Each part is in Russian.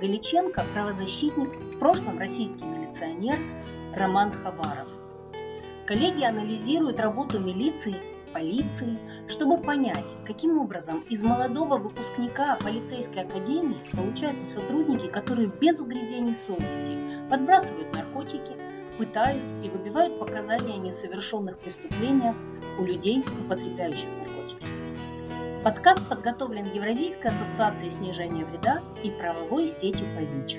Галиченко правозащитник, в прошлом российский милиционер Роман Хабаров. Коллеги анализируют работу милиции, полиции, чтобы понять, каким образом из молодого выпускника полицейской академии получаются сотрудники, которые без угрызений совести подбрасывают наркотики, пытают и выбивают показания о несовершенных преступлениях у людей, употребляющих наркотики. Подкаст подготовлен Евразийской ассоциацией снижения вреда и правовой сетью Пович.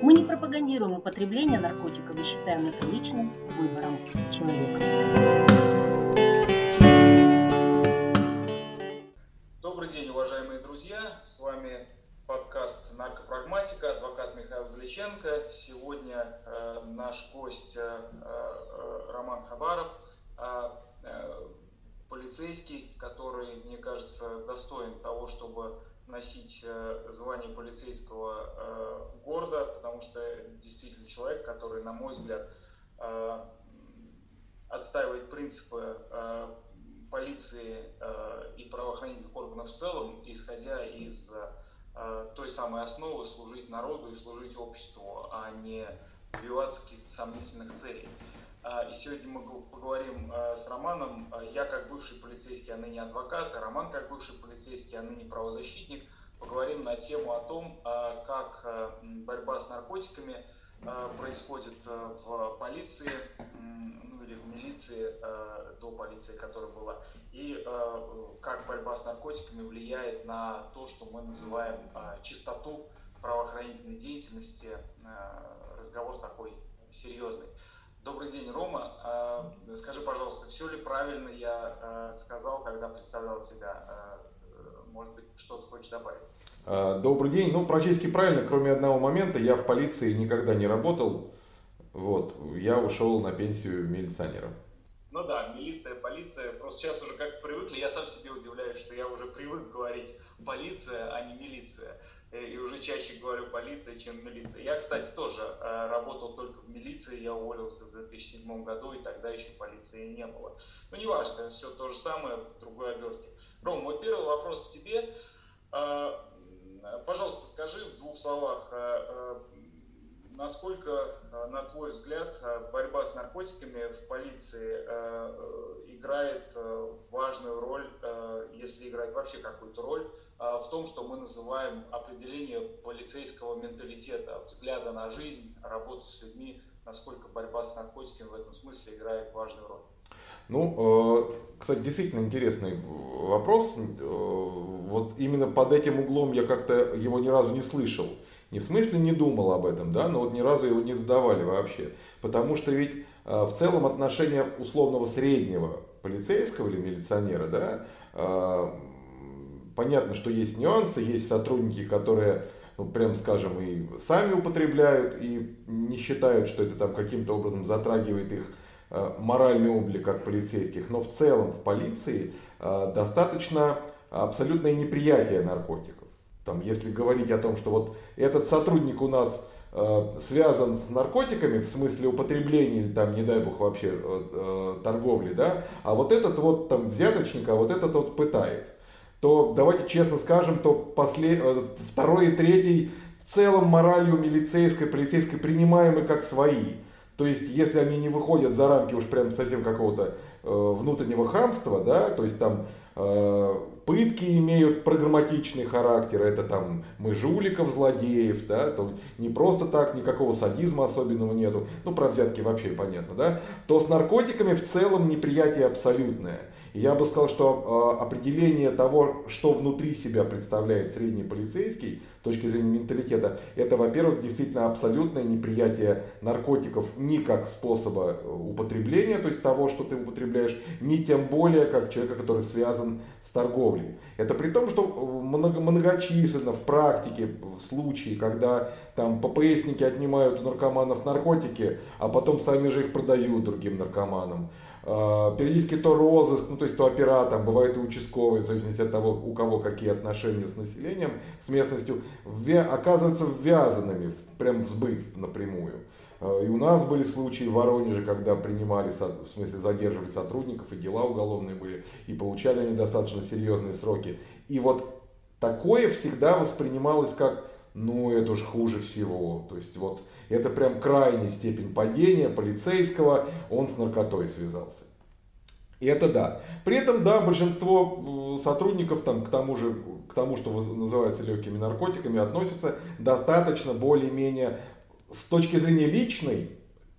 Мы не пропагандируем употребление наркотиков и считаем это личным выбором человека. Добрый день, уважаемые друзья! С вами подкаст «Наркопрагматика», адвокат Михаил Галиченко. Сегодня э, наш гость э, э, Роман Хабаров, э, э, полицейский, который, мне кажется, достоин того, чтобы носить э, звание полицейского э, города, потому что действительно человек, который, на мой взгляд, э, отстаивает принципы полиции и правоохранительных органов в целом, исходя из той самой основы служить народу и служить обществу, а не добиваться каких-то сомнительных целей. И сегодня мы поговорим с Романом. Я как бывший полицейский, а ныне адвокат, и Роман как бывший полицейский, а ныне правозащитник. Поговорим на тему о том, как борьба с наркотиками происходит в полиции, ну или в милиции, до полиции, которая была, и как борьба с наркотиками влияет на то, что мы называем чистоту правоохранительной деятельности. Разговор такой серьезный. Добрый день, Рома. А, скажи, пожалуйста, все ли правильно я а, сказал, когда представлял тебя? А, может быть, что-то хочешь добавить? Добрый день. Ну, практически правильно, кроме одного момента. Я в полиции никогда не работал. Вот, я ушел на пенсию милиционером. Ну да, милиция, полиция. Просто сейчас уже как-то привыкли. Я сам себе удивляюсь, что я уже привык говорить полиция, а не милиция. Э, и уже чаще говорю полиция, чем милиция. Я, кстати, тоже э, работал только в милиции, я уволился в 2007 году, и тогда еще полиции не было. Но не важно, это все то же самое в другой обертке. Ром, мой первый вопрос к тебе. Э, пожалуйста, скажи в двух словах, насколько, на твой взгляд, борьба с наркотиками в полиции играет важную роль, если играет вообще какую-то роль, в том, что мы называем определение полицейского менталитета, взгляда на жизнь, работу с людьми, насколько борьба с наркотиками в этом смысле играет важную роль. Ну, э, кстати, действительно интересный вопрос. Э, вот именно под этим углом я как-то его ни разу не слышал. Не в смысле не думал об этом, да, но вот ни разу его не задавали вообще. Потому что ведь э, в целом отношение условного среднего полицейского или милиционера, да, понятно, что есть нюансы, есть сотрудники, которые, ну, прям скажем, и сами употребляют, и не считают, что это там каким-то образом затрагивает их э, моральный облик как полицейских. Но в целом в полиции э, достаточно абсолютное неприятие наркотиков. Там, если говорить о том, что вот этот сотрудник у нас э, связан с наркотиками в смысле употребления или там, не дай бог, вообще торговли, да, а вот этот вот там взяточник, а вот этот вот пытает то давайте честно скажем, то после, э, второй и третий в целом моралью милицейской, полицейской принимаемы как свои. То есть, если они не выходят за рамки уж прям совсем какого-то э, внутреннего хамства, да, то есть там э, пытки имеют программатичный характер, это там мы жуликов, злодеев, да, то не просто так, никакого садизма особенного нету, ну про взятки вообще понятно, да, то с наркотиками в целом неприятие абсолютное. Я бы сказал, что э, определение того, что внутри себя представляет средний полицейский, с точки зрения менталитета, это, во-первых, действительно абсолютное неприятие наркотиков ни как способа э, употребления, то есть того, что ты употребляешь, ни тем более как человека, который связан с торговлей. Это при том, что э, много, многочисленно в практике в случае, когда там ППСники отнимают у наркоманов наркотики, а потом сами же их продают другим наркоманам. А, периодически то розыск, ну то есть то оператор, бывает и участковый, в зависимости от того, у кого какие отношения с населением, с местностью, оказываются ввязанными в, прям в сбыт напрямую. А, и у нас были случаи в Воронеже, когда принимали, в смысле задерживали сотрудников, и дела уголовные были, и получали они достаточно серьезные сроки. И вот такое всегда воспринималось как, ну это уж хуже всего. То есть вот это прям крайняя степень падения полицейского, он с наркотой связался. И это да. При этом, да, большинство сотрудников там, к тому же, к тому, что называется легкими наркотиками, относятся достаточно более-менее с точки зрения личной,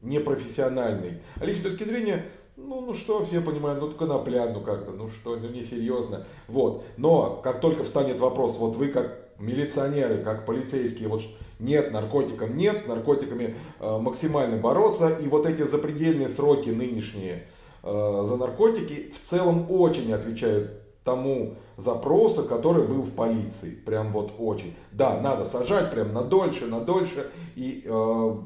не профессиональной, а личной точки зрения, ну, ну что, все понимают, ну конопля, ну как-то, ну что, ну несерьезно. Вот. Но как только встанет вопрос, вот вы как милиционеры, как полицейские, вот нет, наркотикам нет, наркотиками э, максимально бороться, и вот эти запредельные сроки нынешние э, за наркотики в целом очень отвечают тому запросу, который был в полиции. Прям вот очень. Да, надо сажать прям на дольше, на дольше. И э,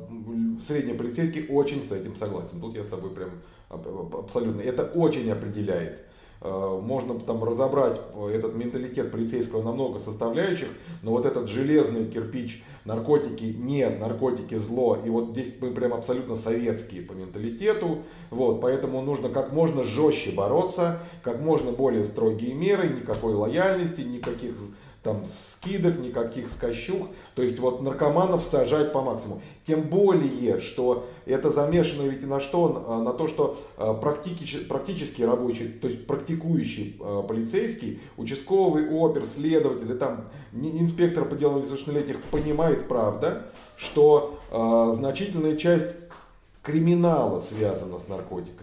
средний полицейский очень с этим согласен. Тут я с тобой прям абсолютно. Это очень определяет можно там разобрать этот менталитет полицейского на много составляющих, но вот этот железный кирпич, наркотики нет, наркотики зло, и вот здесь мы прям абсолютно советские по менталитету, вот, поэтому нужно как можно жестче бороться, как можно более строгие меры, никакой лояльности, никаких там скидок, никаких скощух. То есть вот наркоманов сажать по максимуму. Тем более, что это замешано ведь на что? А, на то, что а, практически, практически рабочий, то есть практикующий а, полицейский, участковый опер, следователь, там инспектор по делам несовершеннолетних понимает, правда, что э, значительная часть криминала связана с наркотиками.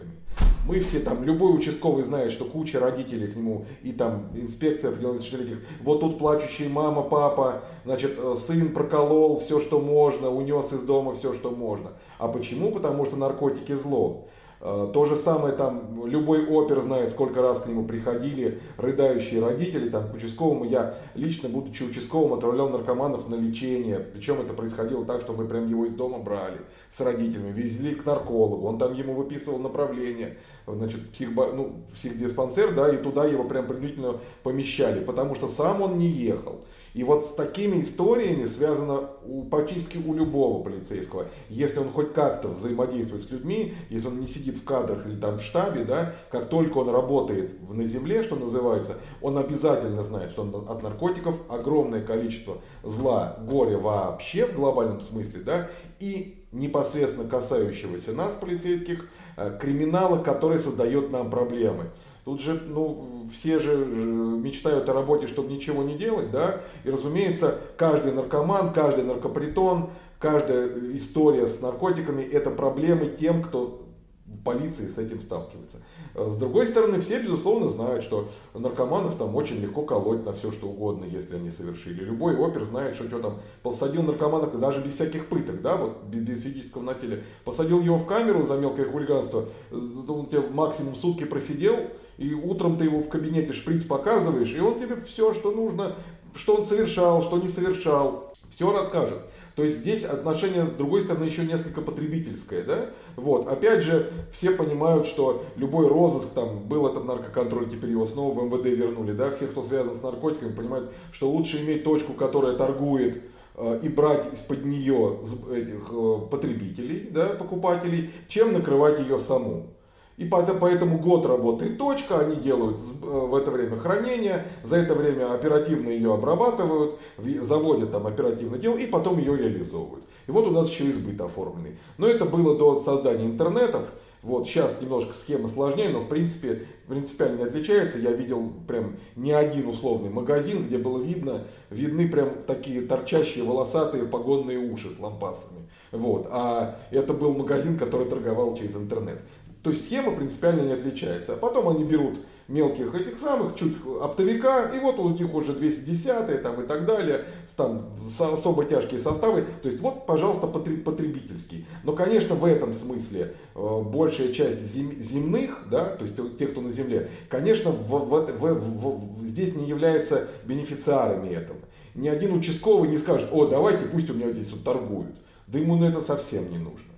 Мы все там, любой участковый знает, что куча родителей к нему, и там инспекция определенных этих, вот тут плачущие мама, папа, значит, э, сын проколол все, что можно, унес из дома все, что можно. А почему? Потому что наркотики зло. Э, то же самое там, любой опер знает, сколько раз к нему приходили рыдающие родители, там, к участковому. Я лично, будучи участковым, отправлял наркоманов на лечение. Причем это происходило так, что мы прям его из дома брали с родителями, везли к наркологу, он там ему выписывал направление, значит, психбо, ну, психдиспансер, да, и туда его прям принудительно помещали, потому что сам он не ехал. И вот с такими историями связано у, практически у любого полицейского. Если он хоть как-то взаимодействует с людьми, если он не сидит в кадрах или там в штабе, да, как только он работает на земле, что называется, он обязательно знает, что от наркотиков огромное количество зла, горя вообще в глобальном смысле, да, и непосредственно касающегося нас, полицейских, э, криминала, который создает нам проблемы. Тут же, ну, все же мечтают о работе, чтобы ничего не делать, да, и, разумеется, каждый наркоман, каждый наркопритон, каждая история с наркотиками – это проблемы тем, кто в полиции с этим сталкивается. С другой стороны, все, безусловно, знают, что наркоманов там очень легко колоть на все, что угодно, если они совершили. Любой опер знает, что что там, посадил наркоманов даже без всяких пыток, да, вот без физического насилия. Посадил его в камеру за мелкое хулиганство, э, он тебе максимум сутки просидел, и утром ты его в кабинете шприц показываешь, и он тебе все, что нужно, что он совершал, что не совершал, все расскажет. То есть здесь отношение, с другой стороны, еще несколько потребительское. Да? Вот. Опять же, все понимают, что любой розыск, там, был этот наркоконтроль, теперь его снова в МВД вернули. Да? Все, кто связан с наркотиками, понимают, что лучше иметь точку, которая торгует э, и брать из-под нее этих э, потребителей, да, покупателей, чем накрывать ее саму. И поэтому год работает точка, они делают э, в это время хранение, за это время оперативно ее обрабатывают, заводят там оперативное дело и потом ее реализовывают. И вот у нас еще избыт оформленный. Но это было до создания интернетов. Вот сейчас немножко схема сложнее, но в принципе принципиально не отличается. Я видел прям не один условный магазин, где было видно, видны прям такие торчащие волосатые погонные уши с лампасами. Вот. А это был магазин, который торговал через интернет. То есть схема принципиально не отличается. А потом они берут мелких этих самых, чуть оптовика, и вот у них уже 210 там и так далее, там особо тяжкие составы. То есть вот, пожалуйста, потребительский. Но, конечно, в этом смысле э, большая часть зем, земных, да, то есть тех, кто на земле, конечно, в, в, в, в, здесь не являются бенефициарами этого. Ни один участковый не скажет, о, давайте пусть у меня здесь вот торгуют. Да ему на это совсем не нужно.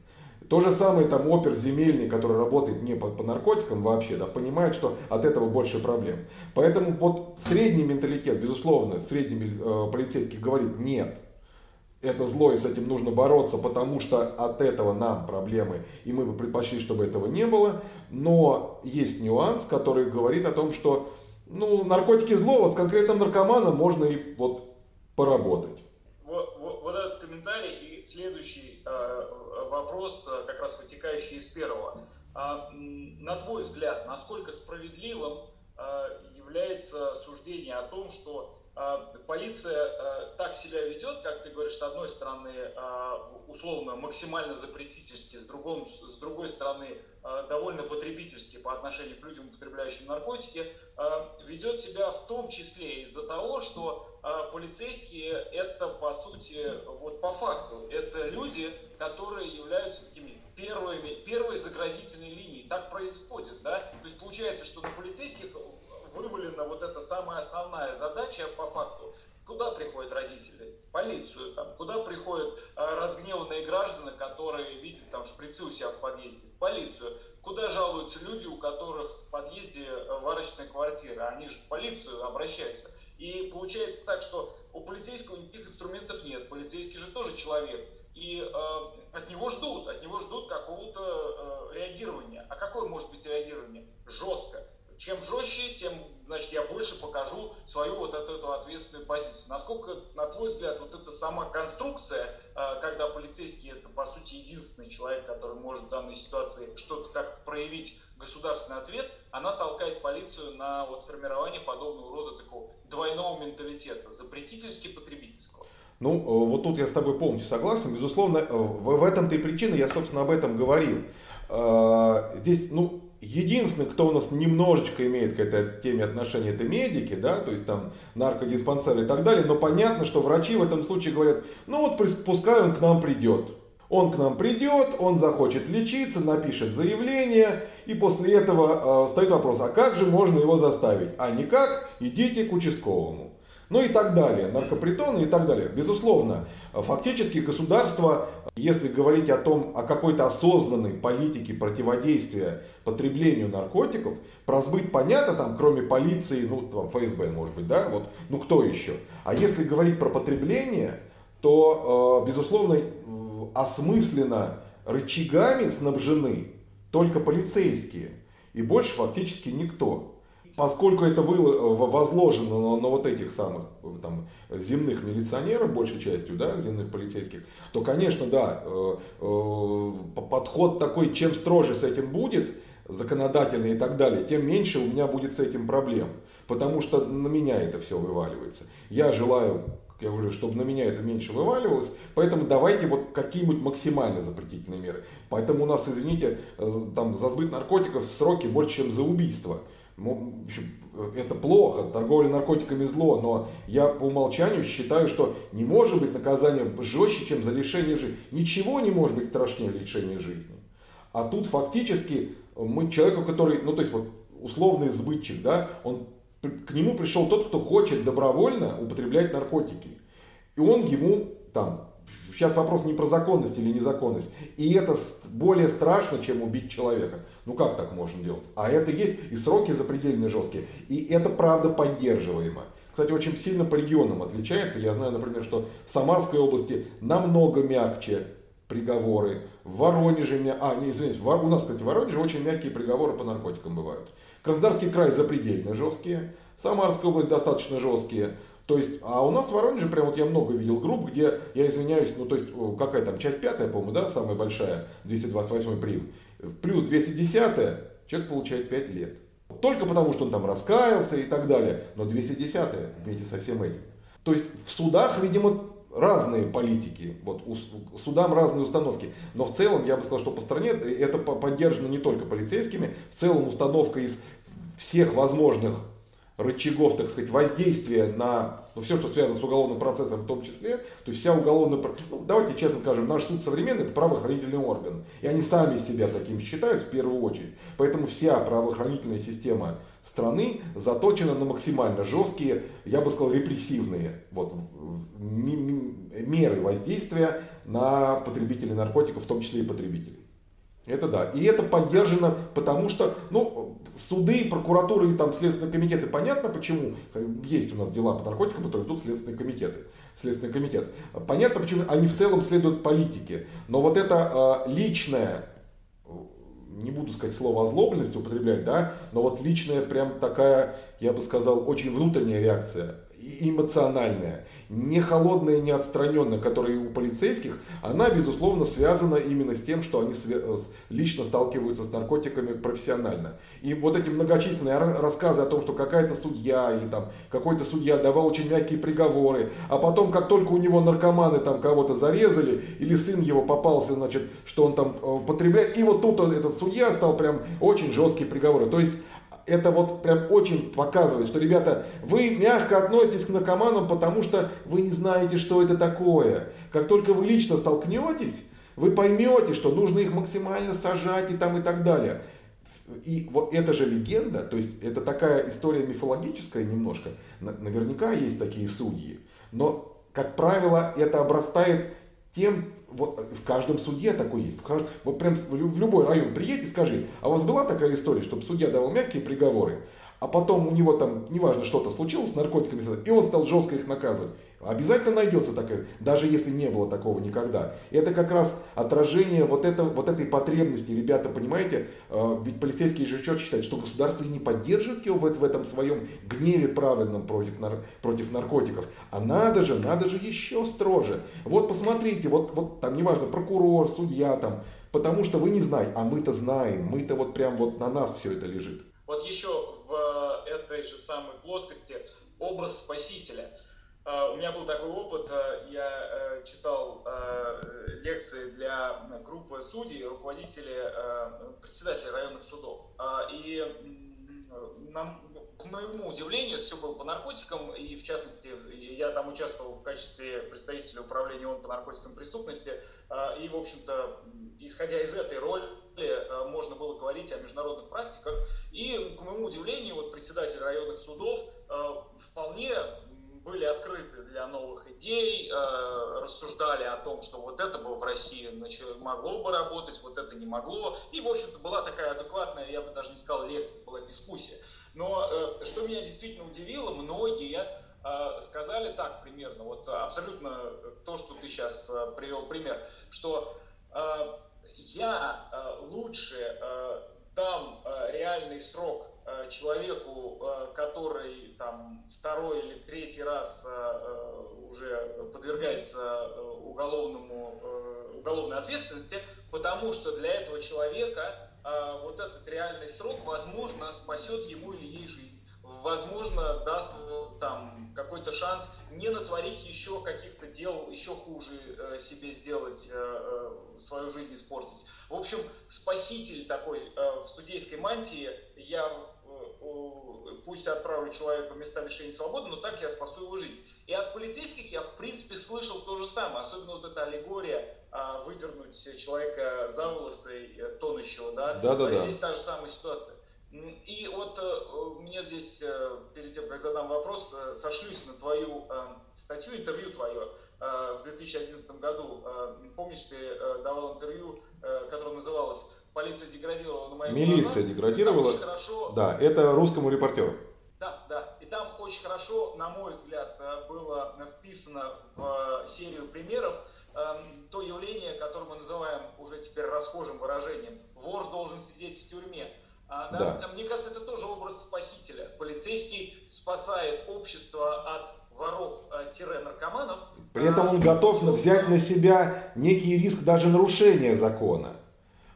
То же самое там опер земельный, который работает не по, по наркотикам вообще, да, понимает, что от этого больше проблем. Поэтому вот средний менталитет, безусловно, средний э, полицейский говорит нет, это зло и с этим нужно бороться, потому что от этого нам проблемы, и мы бы предпочли, чтобы этого не было. Но есть нюанс, который говорит о том, что Ну, наркотики зло, вот с конкретным наркоманом можно и вот поработать. Вот, вот, вот этот комментарий и следующий э, вопрос, э, как раз вытекающий из первого. А, на твой взгляд, насколько справедливым э, является суждение о том, что полиция а, так себя ведет, как ты говоришь, с одной стороны, а, условно, максимально запретительски, с, другом, с другой стороны, довольно потребительски по отношению к людям, употребляющим наркотики, ведет себя в том числе из-за того, что полицейские это, по сути, вот по факту, это люди, которые являются такими первыми, первой заградительной линией. Так происходит, да? То есть получается, что на полицейских вывалена вот эта самая основная задача по факту. Куда приходят родители? В полицию. Там. Куда приходят э, разгневанные граждане, которые видят там шприцы у себя в подъезде? В полицию. Куда жалуются люди, у которых в подъезде э, варочная квартира? Они же в полицию обращаются. И получается так, что у полицейского никаких инструментов нет. Полицейский же тоже человек. И э, от него ждут, от него ждут какого-то э, реагирования. А какое может быть реагирование? Жестко чем жестче, тем, значит, я больше покажу свою вот эту, эту ответственную позицию. Насколько, на твой взгляд, вот эта сама конструкция, а, когда полицейский это, по сути, единственный человек, который может в данной ситуации что-то как-то проявить государственный ответ, она толкает полицию на вот формирование подобного рода такого двойного менталитета, запретительски-потребительского. Ну, э, вот тут я с тобой полностью согласен. Безусловно, э, в этом-то и причина, я, собственно, об этом говорил. Э, здесь, ну, Единственный, кто у нас немножечко имеет к этой теме отношения, это медики, да, то есть там наркодиспансеры и так далее, но понятно, что врачи в этом случае говорят, ну вот пускай он к нам придет. Он к нам придет, он захочет лечиться, напишет заявление, и после этого э, стоит вопрос, а как же можно его заставить? А никак, идите к участковому. Ну и так далее, наркопритоны и так далее. Безусловно, фактически государство, если говорить о том, о какой-то осознанной политике противодействия потреблению наркотиков, про сбыт понятно, там, кроме полиции, ну, там, ФСБ, может быть, да, вот, ну, кто еще? А если говорить про потребление, то, э, безусловно, осмысленно рычагами снабжены только полицейские, и больше фактически никто поскольку это возложено на, на вот этих самых там, земных милиционеров, большей частью, да, земных полицейских, то, конечно, да, э, э, подход такой, чем строже с этим будет, законодательный и так далее, тем меньше у меня будет с этим проблем. Потому что на меня это все вываливается. Я желаю я говорю, чтобы на меня это меньше вываливалось, поэтому давайте вот какие-нибудь максимально запретительные меры. Поэтому у нас, извините, э, там за сбыт наркотиков сроки больше, чем за убийство. Это плохо, торговля наркотиками зло, но я по умолчанию считаю, что не может быть наказание жестче, чем за лишение жизни. Ничего не может быть страшнее лишения жизни. А тут фактически мы человеку, который, ну то есть вот условный сбытчик, да, он к нему пришел тот, кто хочет добровольно употреблять наркотики. И он ему там Сейчас вопрос не про законность или незаконность. И это более страшно, чем убить человека. Ну как так можно делать? А это есть, и сроки запредельно жесткие. И это правда поддерживаемо. Кстати, очень сильно по регионам отличается. Я знаю, например, что в Самарской области намного мягче приговоры. В Воронеже, а, не, извините, у нас, кстати, в Воронеже очень мягкие приговоры по наркотикам бывают. Краснодарский край запредельно жесткие. Самарская область достаточно жесткие. То есть, а у нас в Воронеже, прям вот я много видел групп, где, я извиняюсь, ну то есть, какая там, часть пятая, по-моему, да, самая большая, 228 прим, плюс 210 человек получает 5 лет. Только потому, что он там раскаялся и так далее. Но 210 вместе со всем этим. То есть в судах, видимо, разные политики, вот у судам разные установки. Но в целом, я бы сказал, что по стране это поддержано не только полицейскими, в целом установка из всех возможных рычагов, так сказать, воздействия на ну, все, что связано с уголовным процессом в том числе, то есть вся уголовная, ну, давайте честно скажем, наш суд современный это правоохранительный орган, и они сами себя таким считают в первую очередь, поэтому вся правоохранительная система страны заточена на максимально жесткие, я бы сказал, репрессивные вот, меры воздействия на потребителей наркотиков, в том числе и потребителей. Это да. И это поддержано, потому что, ну, суды, прокуратуры и там следственные комитеты, понятно почему. Есть у нас дела по наркотикам, которые идут следственные комитеты. Следственный комитет. Понятно, почему они в целом следуют политике. Но вот это э, личное не буду сказать слово озлобленность употреблять, да, но вот личная прям такая, я бы сказал, очень внутренняя реакция эмоциональная, не холодная, не отстраненная, которая у полицейских, она, безусловно, связана именно с тем, что они лично сталкиваются с наркотиками профессионально. И вот эти многочисленные рассказы о том, что какая-то судья или там какой-то судья давал очень мягкие приговоры, а потом, как только у него наркоманы там кого-то зарезали, или сын его попался, значит, что он там э, потребляет, и вот тут он, этот судья стал прям очень жесткие приговоры. То есть это вот прям очень показывает, что, ребята, вы мягко относитесь к наркоманам, потому что вы не знаете, что это такое. Как только вы лично столкнетесь, вы поймете, что нужно их максимально сажать и там и так далее. И вот это же легенда, то есть это такая история мифологическая немножко. Наверняка есть такие судьи. Но, как правило, это обрастает тем, вот в каждом суде такой есть. В кажд... Вот прям в любой район приедь и скажи, а у вас была такая история, чтобы судья давал мягкие приговоры, а потом у него там, неважно, что-то случилось с наркотиками, и он стал жестко их наказывать. Обязательно найдется такая, даже если не было такого никогда. Это как раз отражение вот, это, вот этой потребности. Ребята, понимаете, э, ведь полицейский же что считает, что государство не поддерживает его в, в этом своем гневе праведном против, нар, против наркотиков. А надо же, надо же еще строже. Вот посмотрите, вот, вот там неважно, прокурор, судья там, потому что вы не знаете, а мы-то знаем, мы-то вот прям вот на нас все это лежит. Вот еще в этой же самой плоскости образ спасителя – у меня был такой опыт, а, я э, читал а, лекции для группы судей, руководителей, председателей районных судов. И к моему удивлению, все было по наркотикам, и в частности, я там участвовал в качестве представителя управления ООН по наркотикам преступности, и, в общем-то, исходя из этой роли, можно было говорить о международных практиках. И, к моему удивлению, вот председатель районных судов вполне были открыты для новых идей, э, рассуждали о том, что вот это бы в России могло бы работать, вот это не могло. И, в общем-то, была такая адекватная, я бы даже не сказал лекция, была дискуссия. Но э, что меня действительно удивило, многие э, сказали так примерно, вот абсолютно то, что ты сейчас привел пример, что я лучше дам реальный срок человеку, э, который там второй или третий раз э, уже подвергается уголовному, уголовной ответственности, потому что для этого человека вот этот реальный срок, возможно, спасет ему или ей жизнь. Возможно, даст там какой-то шанс не натворить еще каких-то дел, еще хуже себе сделать, свою жизнь испортить. В общем, спаситель такой в судейской мантии, я пусть отправлю человека в места лишения свободы, но так я спасу его жизнь. И от полицейских я, в принципе, слышал то же самое, особенно вот эта аллегория а, выдернуть человека за волосы э, тонущего, да? Да, да, да. Здесь та же самая ситуация. И вот э, мне здесь, э, перед тем, как задам вопрос, сошлюсь на твою статью, интервью твое в 2011 году. Помнишь, ты давал интервью, которое называлось полиция деградировала на моих Милиция глазах. деградировала. Хорошо... Да, это русскому репортеру. Да, да. И там очень хорошо, на мой взгляд, э, было вписано в э, серию примеров эм, то явление, которое мы называем уже теперь расхожим выражением. Вор должен сидеть в тюрьме. А, да? Да. Мне кажется, это тоже образ спасителя. Полицейский спасает общество от воров-наркоманов. При этом он готов взять на себя некий риск даже нарушения закона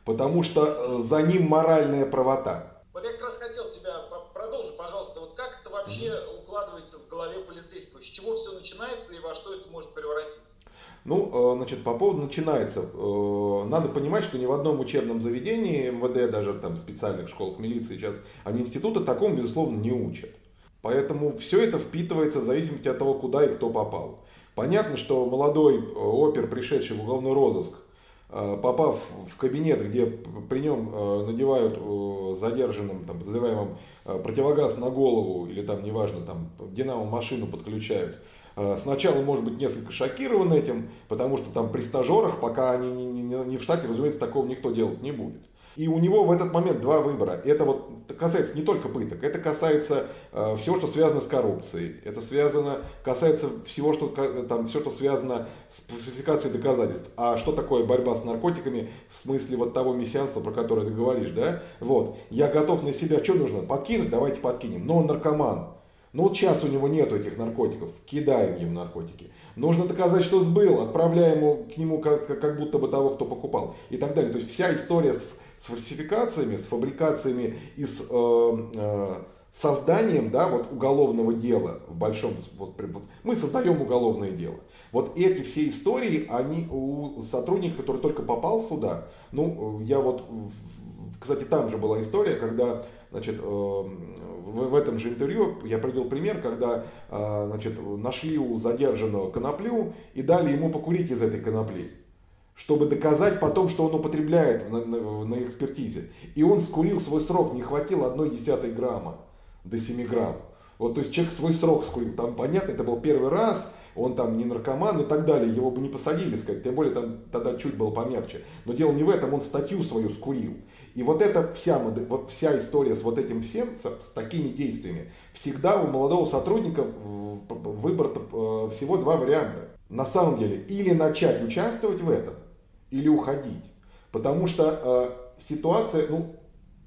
потому что э, за ним моральная правота. Вот я как раз хотел тебя продолжить, пожалуйста, вот как это вообще укладывается в голове полицейского, с чего все начинается и во что это может превратиться? Ну, э, значит, по поводу начинается. Э, надо понимать, что ни в одном учебном заведении, МВД, даже там специальных школах милиции сейчас, они институты такому, безусловно, не учат. Поэтому все это впитывается в зависимости от того, куда и кто попал. Понятно, что молодой опер, пришедший в уголовный розыск, попав в кабинет, где при нем э, надевают э, задержанным, там, подозреваемым противогаз на голову или там, неважно, там, динамо машину подключают, Сначала может быть несколько шокирован этим, потому что там при стажерах, пока они не, не, не в штате, разумеется, такого никто делать не будет. И у него в этот момент два выбора. Это вот касается не только пыток, это касается э, всего, что связано с коррупцией. Это связано, касается всего, что там все, что связано с фальсификацией доказательств. А что такое борьба с наркотиками в смысле вот того мессианства, про которое ты говоришь, да? Вот. Я готов на себя, что нужно? Подкинуть? Давайте подкинем. Но он наркоман. Ну вот сейчас у него нету этих наркотиков. Кидаем ему наркотики. Нужно доказать, что сбыл, отправляем ему, к нему как, как будто бы того, кто покупал. И так далее. То есть вся история с с фальсификациями, с фабрикациями и с э, э, созданием да, вот, уголовного дела в большом... Вот, вот, мы создаем уголовное дело. Вот эти все истории, они у сотрудника, который только попал сюда, ну, я вот, кстати, там же была история, когда, значит, э, в, этом же интервью я привел пример, когда, э, значит, нашли у задержанного коноплю и дали ему покурить из этой конопли чтобы доказать потом, что он употребляет на, на, на экспертизе. И он скурил свой срок, не хватило одной десятой грамма до 7 грамм. Вот, то есть человек свой срок скурил, там понятно, это был первый раз, он там не наркоман и так далее, его бы не посадили, сказать, тем более там тогда чуть было помягче. Но дело не в этом, он статью свою скурил. И вот эта вся, вот вся история с вот этим всем, с, с такими действиями, всегда у молодого сотрудника выбор э, всего два варианта. На самом деле, или начать участвовать в этом, или уходить. Потому что э, ситуация, ну,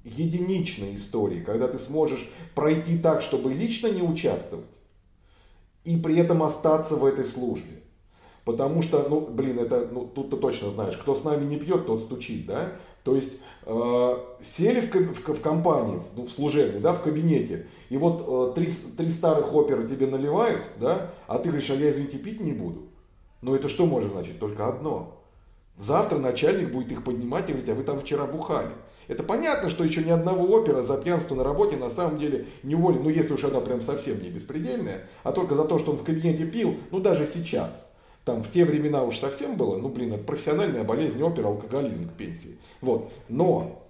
единичной истории, когда ты сможешь пройти так, чтобы лично не участвовать, и при этом остаться в этой службе. Потому что, ну, блин, это, ну, тут ты точно знаешь, кто с нами не пьет, тот стучит, да? То есть э, сели в, в, в компании, ну, в служебной, да, в кабинете, и вот э, три, три старых оперы тебе наливают, да, а ты говоришь, а я, извините, пить не буду. Но это что может значить? Только одно. Завтра начальник будет их поднимать и говорить, а вы там вчера бухали. Это понятно, что еще ни одного опера за пьянство на работе на самом деле не уволен, ну если уж она прям совсем не беспредельная, а только за то, что он в кабинете пил, ну даже сейчас. Там в те времена уж совсем было, ну блин, это профессиональная болезнь опера, алкоголизм к пенсии. Вот. Но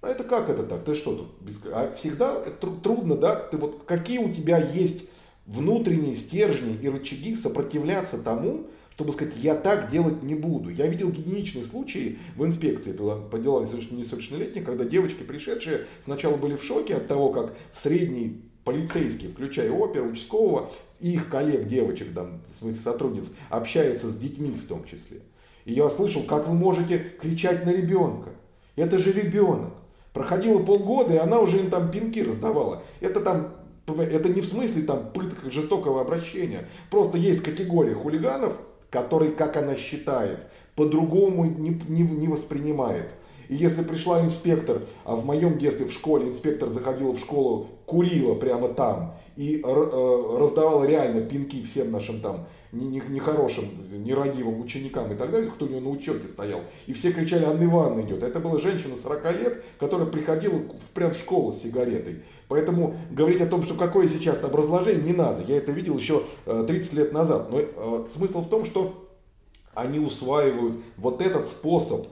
а это как это так? Ты что тут? Без... А всегда трудно, да? Ты вот какие у тебя есть внутренние стержни и рычаги сопротивляться тому, чтобы сказать, я так делать не буду. Я видел единичные случаи в инспекции по делам несовершеннолетних, когда девочки, пришедшие, сначала были в шоке от того, как средний полицейский, включая опера, участкового, их коллег, девочек, там, в смысле сотрудниц, общается с детьми в том числе. И я слышал, как вы можете кричать на ребенка. Это же ребенок. Проходило полгода, и она уже им там пинки раздавала. Это там это не в смысле там пыток жестокого обращения. Просто есть категория хулиганов, который, как она считает, по-другому не, не, не воспринимает. И если пришла инспектор, а в моем детстве в школе инспектор заходил в школу, курила прямо там и э, раздавала реально пинки всем нашим там нехорошим, нерадивым ученикам и так далее, кто у него на учете стоял. И все кричали, Анна Ивановна идет. Это была женщина 40 лет, которая приходила прям в школу с сигаретой. Поэтому говорить о том, что какое сейчас там разложение, не надо. Я это видел еще 30 э, лет назад. Но э, смысл в том, что они усваивают вот этот способ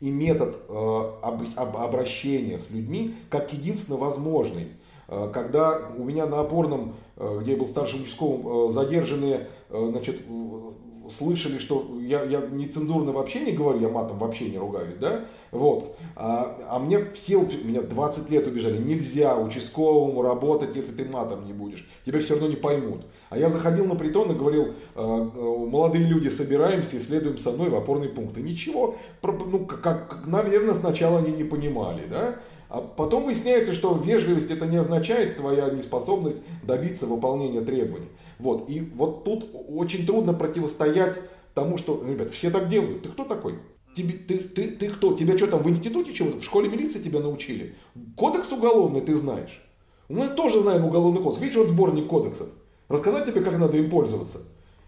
и метод э, обращения с людьми как единственно возможный. Когда у меня на опорном, где я был старшим участковым, задержанные значит, слышали, что я, я нецензурно вообще не говорю, я матом вообще не ругаюсь, да, вот, а, а мне все, меня 20 лет убежали, нельзя участковому работать, если ты матом не будешь, тебя все равно не поймут. А я заходил на притон и говорил, «А, молодые люди, собираемся и следуем со мной в опорный пункт. И ничего, ну, как, как, наверное, сначала они не понимали, да, а потом выясняется, что вежливость это не означает твоя неспособность добиться выполнения требований. Вот. И вот тут очень трудно противостоять тому, что, ребят, все так делают. Ты кто такой? Тебе, ты, ты, ты кто? Тебя что там в институте чего? В школе милиции тебя научили? Кодекс уголовный ты знаешь? Мы тоже знаем уголовный кодекс. Видишь, вот сборник кодексов. Рассказать тебе, как надо им пользоваться.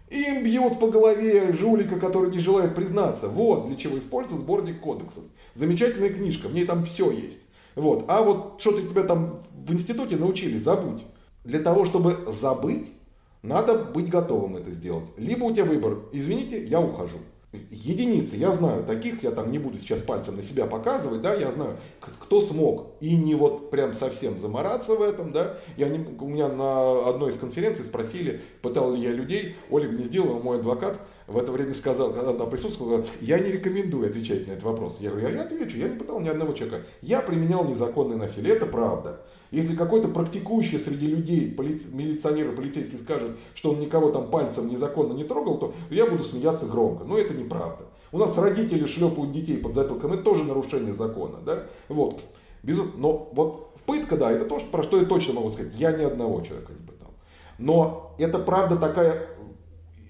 Им бьют по голове жулика, который не желает признаться. Вот для чего используется сборник кодексов. Замечательная книжка, в ней там все есть. Вот. А вот что-то тебя там в институте научили, забудь. Для того, чтобы забыть, надо быть готовым это сделать. Либо у тебя выбор, извините, я ухожу. Единицы, я знаю таких, я там не буду сейчас пальцем на себя показывать, да, я знаю, кто смог и не вот прям совсем замораться в этом, да. Я не, у меня на одной из конференций спросили, пытал ли я людей, Оля Гнездилова, мой адвокат, в это время сказал, когда там присутствовал, я не рекомендую отвечать на этот вопрос. Я говорю, я отвечу, я не пытал ни одного человека. Я применял незаконное насилие, это правда. Если какой-то практикующий среди людей, полиц... милиционер полицейский скажет, что он никого там пальцем незаконно не трогал, то я буду смеяться громко. Но это неправда. У нас родители шлепают детей под затылком, это тоже нарушение закона. Да? Вот. Без... Но вот пытка, да, это то, про что я точно могу сказать. Я ни одного человека не пытал. Но это правда такая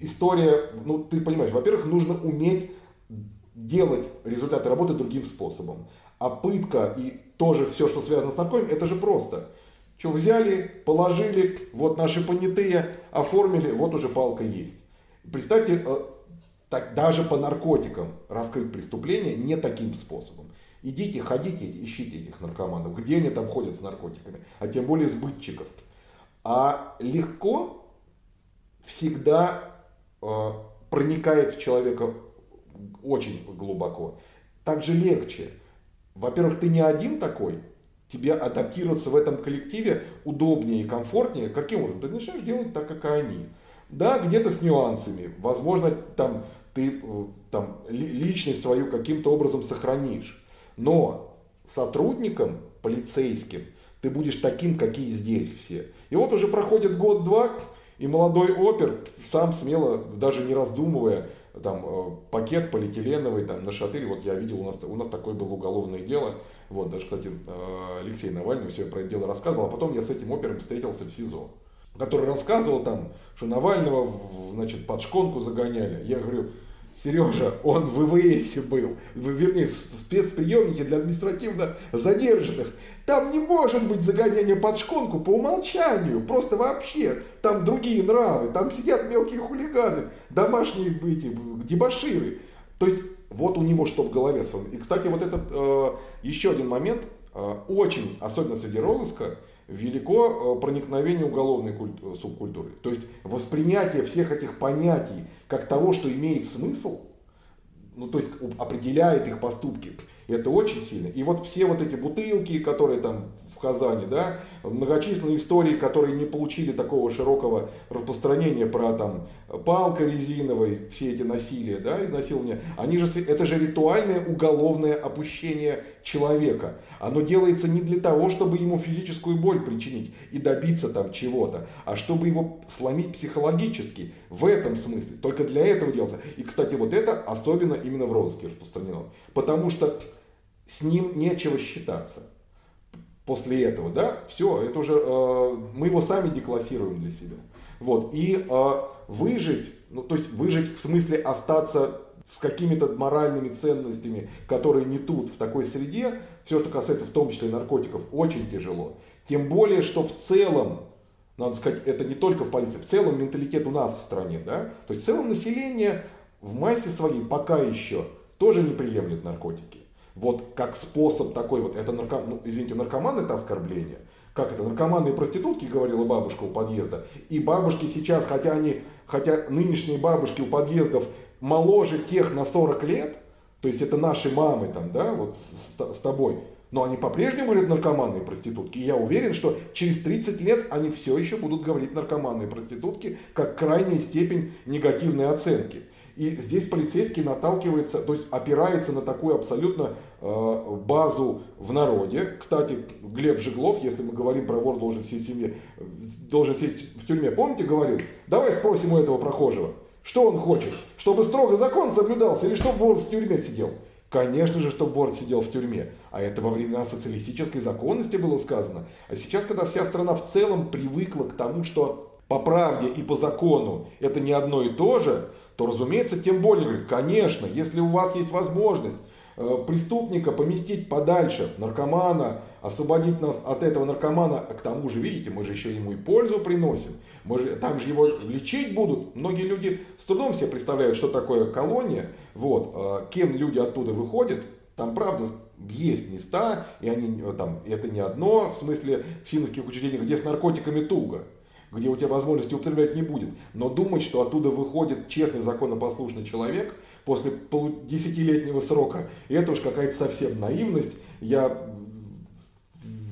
история, ну ты понимаешь, во-первых, нужно уметь делать результаты работы другим способом. А пытка и тоже все, что связано с наркотиками, это же просто. Что взяли, положили, вот наши понятые, оформили, вот уже палка есть. Представьте, э, так, даже по наркотикам раскрыть преступление не таким способом. Идите, ходите, ищите этих наркоманов, где они там ходят с наркотиками, а тем более сбытчиков. А легко всегда э, проникает в человека очень глубоко. Также легче. Во-первых, ты не один такой, тебе адаптироваться в этом коллективе удобнее и комфортнее. Каким образом? Ты начинаешь делать так, как и они. Да, где-то с нюансами. Возможно, там ты э, там, личность свою каким-то образом сохранишь. Но сотрудникам, полицейским, ты будешь таким, какие здесь все. И вот уже проходит год-два, и молодой опер сам смело, даже не раздумывая, там э, пакет полиэтиленовый там на шатыре, вот я видел, у нас, у нас такое было уголовное дело, вот, даже, кстати, э, Алексей Навальный все про это дело рассказывал, а потом я с этим опером встретился в СИЗО, который рассказывал там, что Навального, значит, под шконку загоняли. Я говорю, Сережа, он в ВВСе был, вернее, в спецприемнике для административно задержанных. Там не может быть загоняние под шконку по умолчанию, просто вообще. Там другие нравы, там сидят мелкие хулиганы, домашние эти, дебаширы. То есть вот у него что в голове. И, кстати, вот этот э, еще один момент, э, очень, особенно среди розыска, велико э, проникновение уголовной культуры, субкультуры. То есть воспринятие всех этих понятий как того, что имеет смысл, ну то есть определяет их поступки. Это очень сильно. И вот все вот эти бутылки, которые там в Казани, да, многочисленные истории, которые не получили такого широкого распространения про там палка резиновой, все эти насилия, да, изнасилования, они же, это же ритуальное уголовное опущение человека. Оно делается не для того, чтобы ему физическую боль причинить и добиться там чего-то, а чтобы его сломить психологически. В этом смысле. Только для этого делается. И, кстати, вот это особенно именно в розыске распространено. Потому что с ним нечего считаться. После этого, да, все, это уже э, мы его сами деклассируем для себя. Вот, и э, выжить, ну, то есть выжить в смысле остаться с какими-то моральными ценностями, которые не тут, в такой среде, все, что касается в том числе наркотиков, очень тяжело. Тем более, что в целом, надо сказать, это не только в полиции, в целом менталитет у нас в стране, да, то есть в целом население в массе своей пока еще тоже не приемлет наркотики вот как способ такой вот, это нарком, ну, извините, наркоман это оскорбление. Как это, наркоманы и проститутки, говорила бабушка у подъезда. И бабушки сейчас, хотя они, хотя нынешние бабушки у подъездов моложе тех на 40 лет, то есть это наши мамы там, да, вот с, с тобой, но они по-прежнему говорят наркоманы и проститутки. И я уверен, что через 30 лет они все еще будут говорить наркоманы и проститутки как крайняя степень негативной оценки. И здесь полицейский наталкивается, то есть опирается на такую абсолютно э, базу в народе. Кстати, Глеб Жеглов, если мы говорим про вор должен сесть в семье, должен сесть в тюрьме, помните, говорил, давай спросим у этого прохожего, что он хочет, чтобы строго закон соблюдался или чтобы вор в тюрьме сидел? Конечно же, чтобы вор сидел в тюрьме. А это во времена социалистической законности было сказано. А сейчас, когда вся страна в целом привыкла к тому, что по правде и по закону это не одно и то же, то, разумеется, тем более, говорит, конечно, если у вас есть возможность э, преступника поместить подальше, наркомана, освободить нас от этого наркомана, к тому же, видите, мы же еще ему и пользу приносим, мы же, там же его лечить будут. Многие люди с трудом себе представляют, что такое колония, вот, э, кем люди оттуда выходят, там, правда, есть места, и они э, там, это не одно, в смысле в синовских учреждениях, где с наркотиками туго. Где у тебя возможности употреблять не будет. Но думать, что оттуда выходит честный, законопослушный человек после десятилетнего срока, это уж какая-то совсем наивность. Я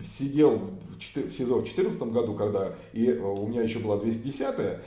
сидел в СИЗО в 2014 году, когда и э, у меня еще была 210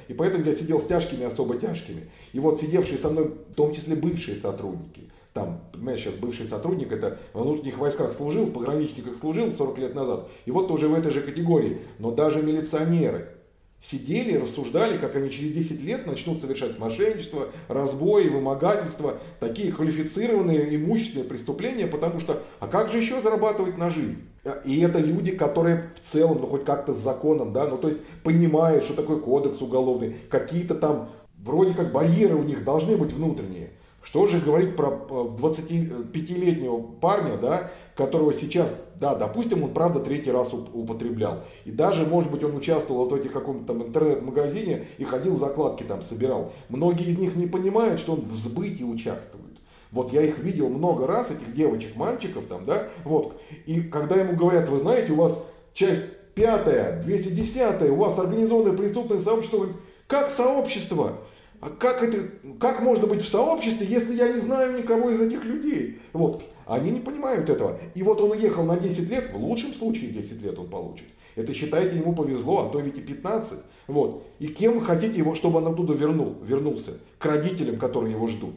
и поэтому я сидел с тяжкими, особо тяжкими. И вот сидевшие со мной, в том числе бывшие сотрудники, там, понимаешь, сейчас бывший сотрудник, это в внутренних войсках служил, в пограничниках служил 40 лет назад, и вот тоже в этой же категории. Но даже милиционеры сидели и рассуждали, как они через 10 лет начнут совершать мошенничество, разбои, вымогательство, такие квалифицированные имущественные преступления, потому что, а как же еще зарабатывать на жизнь? И это люди, которые в целом, ну хоть как-то с законом, да, ну то есть понимают, что такое кодекс уголовный, какие-то там вроде как барьеры у них должны быть внутренние. Что же говорить про 25-летнего парня, да, которого сейчас, да, допустим, он правда третий раз употреблял. И даже, может быть, он участвовал в этих каком-то там интернет-магазине и ходил закладки там собирал. Многие из них не понимают, что он в сбытии участвует. Вот я их видел много раз, этих девочек, мальчиков там, да, вот. И когда ему говорят, вы знаете, у вас часть пятая, 210 у вас организованное преступное сообщество, как сообщество? А как, это, как можно быть в сообществе, если я не знаю никого из этих людей? Вот. Они не понимают этого. И вот он уехал на 10 лет, в лучшем случае 10 лет он получит. Это считайте, ему повезло, а то ведь и 15. Вот. И кем вы хотите его, чтобы он оттуда вернул, вернулся? К родителям, которые его ждут.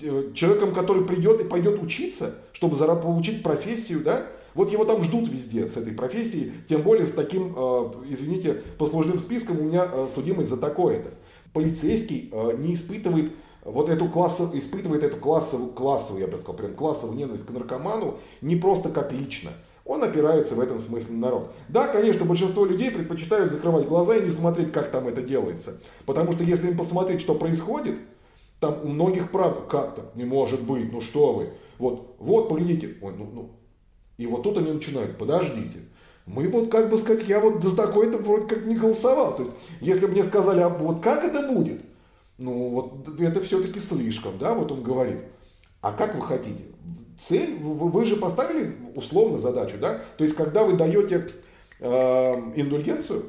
Э, человеком, который придет и пойдет учиться, чтобы получить профессию, да? Вот его там ждут везде с этой профессией, тем более с таким, э, извините, послужным списком у меня э, судимость за такое-то полицейский не испытывает вот эту классу, испытывает эту классовую, классовую, я бы сказал, прям классовую ненависть к наркоману не просто как лично. Он опирается в этом смысле на народ. Да, конечно, большинство людей предпочитают закрывать глаза и не смотреть, как там это делается. Потому что если им посмотреть, что происходит, там у многих правда, как то не может быть, ну что вы. Вот, вот, поглядите. Ой, ну, ну. И вот тут они начинают, подождите мы вот, как бы сказать, я вот за такой-то вроде как не голосовал. То есть, если бы мне сказали, а вот как это будет, ну вот это все-таки слишком, да, вот он говорит. А как вы хотите? Цель, вы, вы же поставили условно задачу, да? То есть, когда вы даете э, индульгенцию,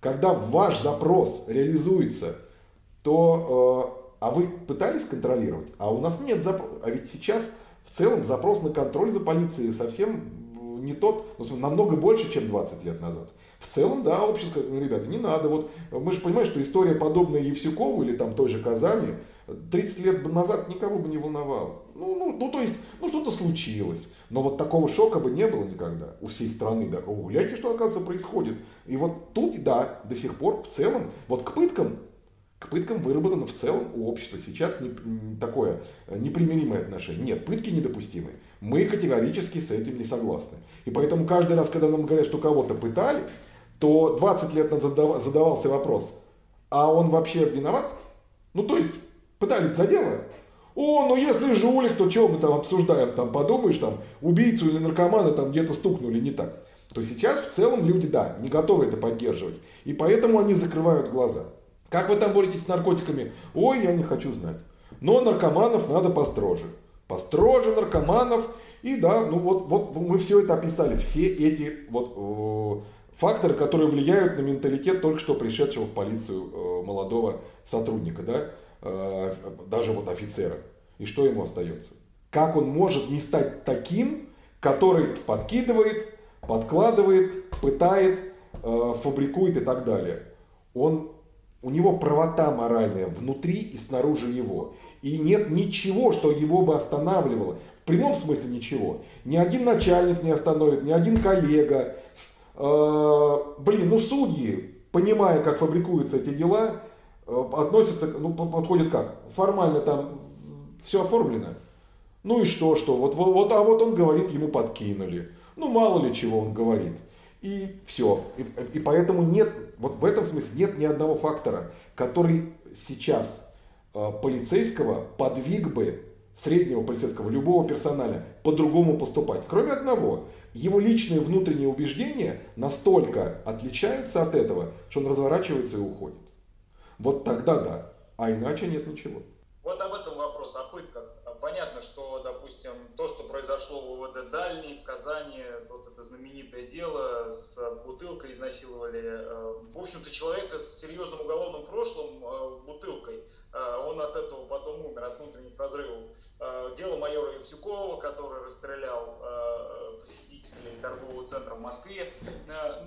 когда ваш запрос реализуется, то, э, а вы пытались контролировать, а у нас нет запроса, а ведь сейчас в целом запрос на контроль за полицией совсем не тот, намного больше, чем 20 лет назад. В целом, да, общество, ну, ребята, не надо. Вот мы же понимаем, что история, подобная Евсюкову или там той же Казани, 30 лет назад никого бы не волновало. Ну, ну, ну то есть, ну что-то случилось. Но вот такого шока бы не было никогда у всей страны. Да, О, гляньте, что оказывается происходит. И вот тут, да, до сих пор в целом, вот к пыткам к пыткам выработано в целом у общества сейчас не, такое непримиримое отношение. Нет, пытки недопустимы. Мы категорически с этим не согласны. И поэтому каждый раз, когда нам говорят, что кого-то пытали, то 20 лет назад задавался вопрос, а он вообще виноват? Ну, то есть, пытали за дело? О, ну если жулик, то что мы там обсуждаем? Там подумаешь, там убийцу или наркомана там где-то стукнули не так. То сейчас в целом люди, да, не готовы это поддерживать. И поэтому они закрывают глаза. Как вы там боретесь с наркотиками? Ой, я не хочу знать. Но наркоманов надо построже. Построже наркоманов. И да, ну вот, вот мы все это описали. Все эти вот факторы, которые влияют на менталитет только что пришедшего в полицию э, молодого сотрудника, да, э, даже вот офицера. И что ему остается? Как он может не стать таким, который подкидывает, подкладывает, пытает, э, фабрикует и так далее. Он у него правота моральная внутри и снаружи его. И нет ничего, что его бы останавливало. В прямом смысле ничего. Ни один начальник не остановит, ни один коллега. Э, блин, ну судьи, понимая, как фабрикуются эти дела, э, относятся, ну подходят как? Формально там все оформлено. Ну и что, что? Вот, вот, а вот он говорит, ему подкинули. Ну мало ли чего он говорит. И все. И, и поэтому нет, вот в этом смысле нет ни одного фактора, который сейчас э, полицейского подвиг бы, среднего полицейского, любого персонала по-другому поступать. Кроме одного, его личные внутренние убеждения настолько отличаются от этого, что он разворачивается и уходит. Вот тогда да, а иначе нет ничего. Вот об этом вопрос, о пытках. понятно, что, допустим, то, что произошло в УВД Дальний, в Казани, вот это знаменитое дело с бутылкой изнасиловали, э, в общем-то, человека с серьезным уголовным прошлым э, бутылкой, э, он от этого потом умер, от внутренних разрывов. Дело майора Евсюкова, который расстрелял центра в Москве.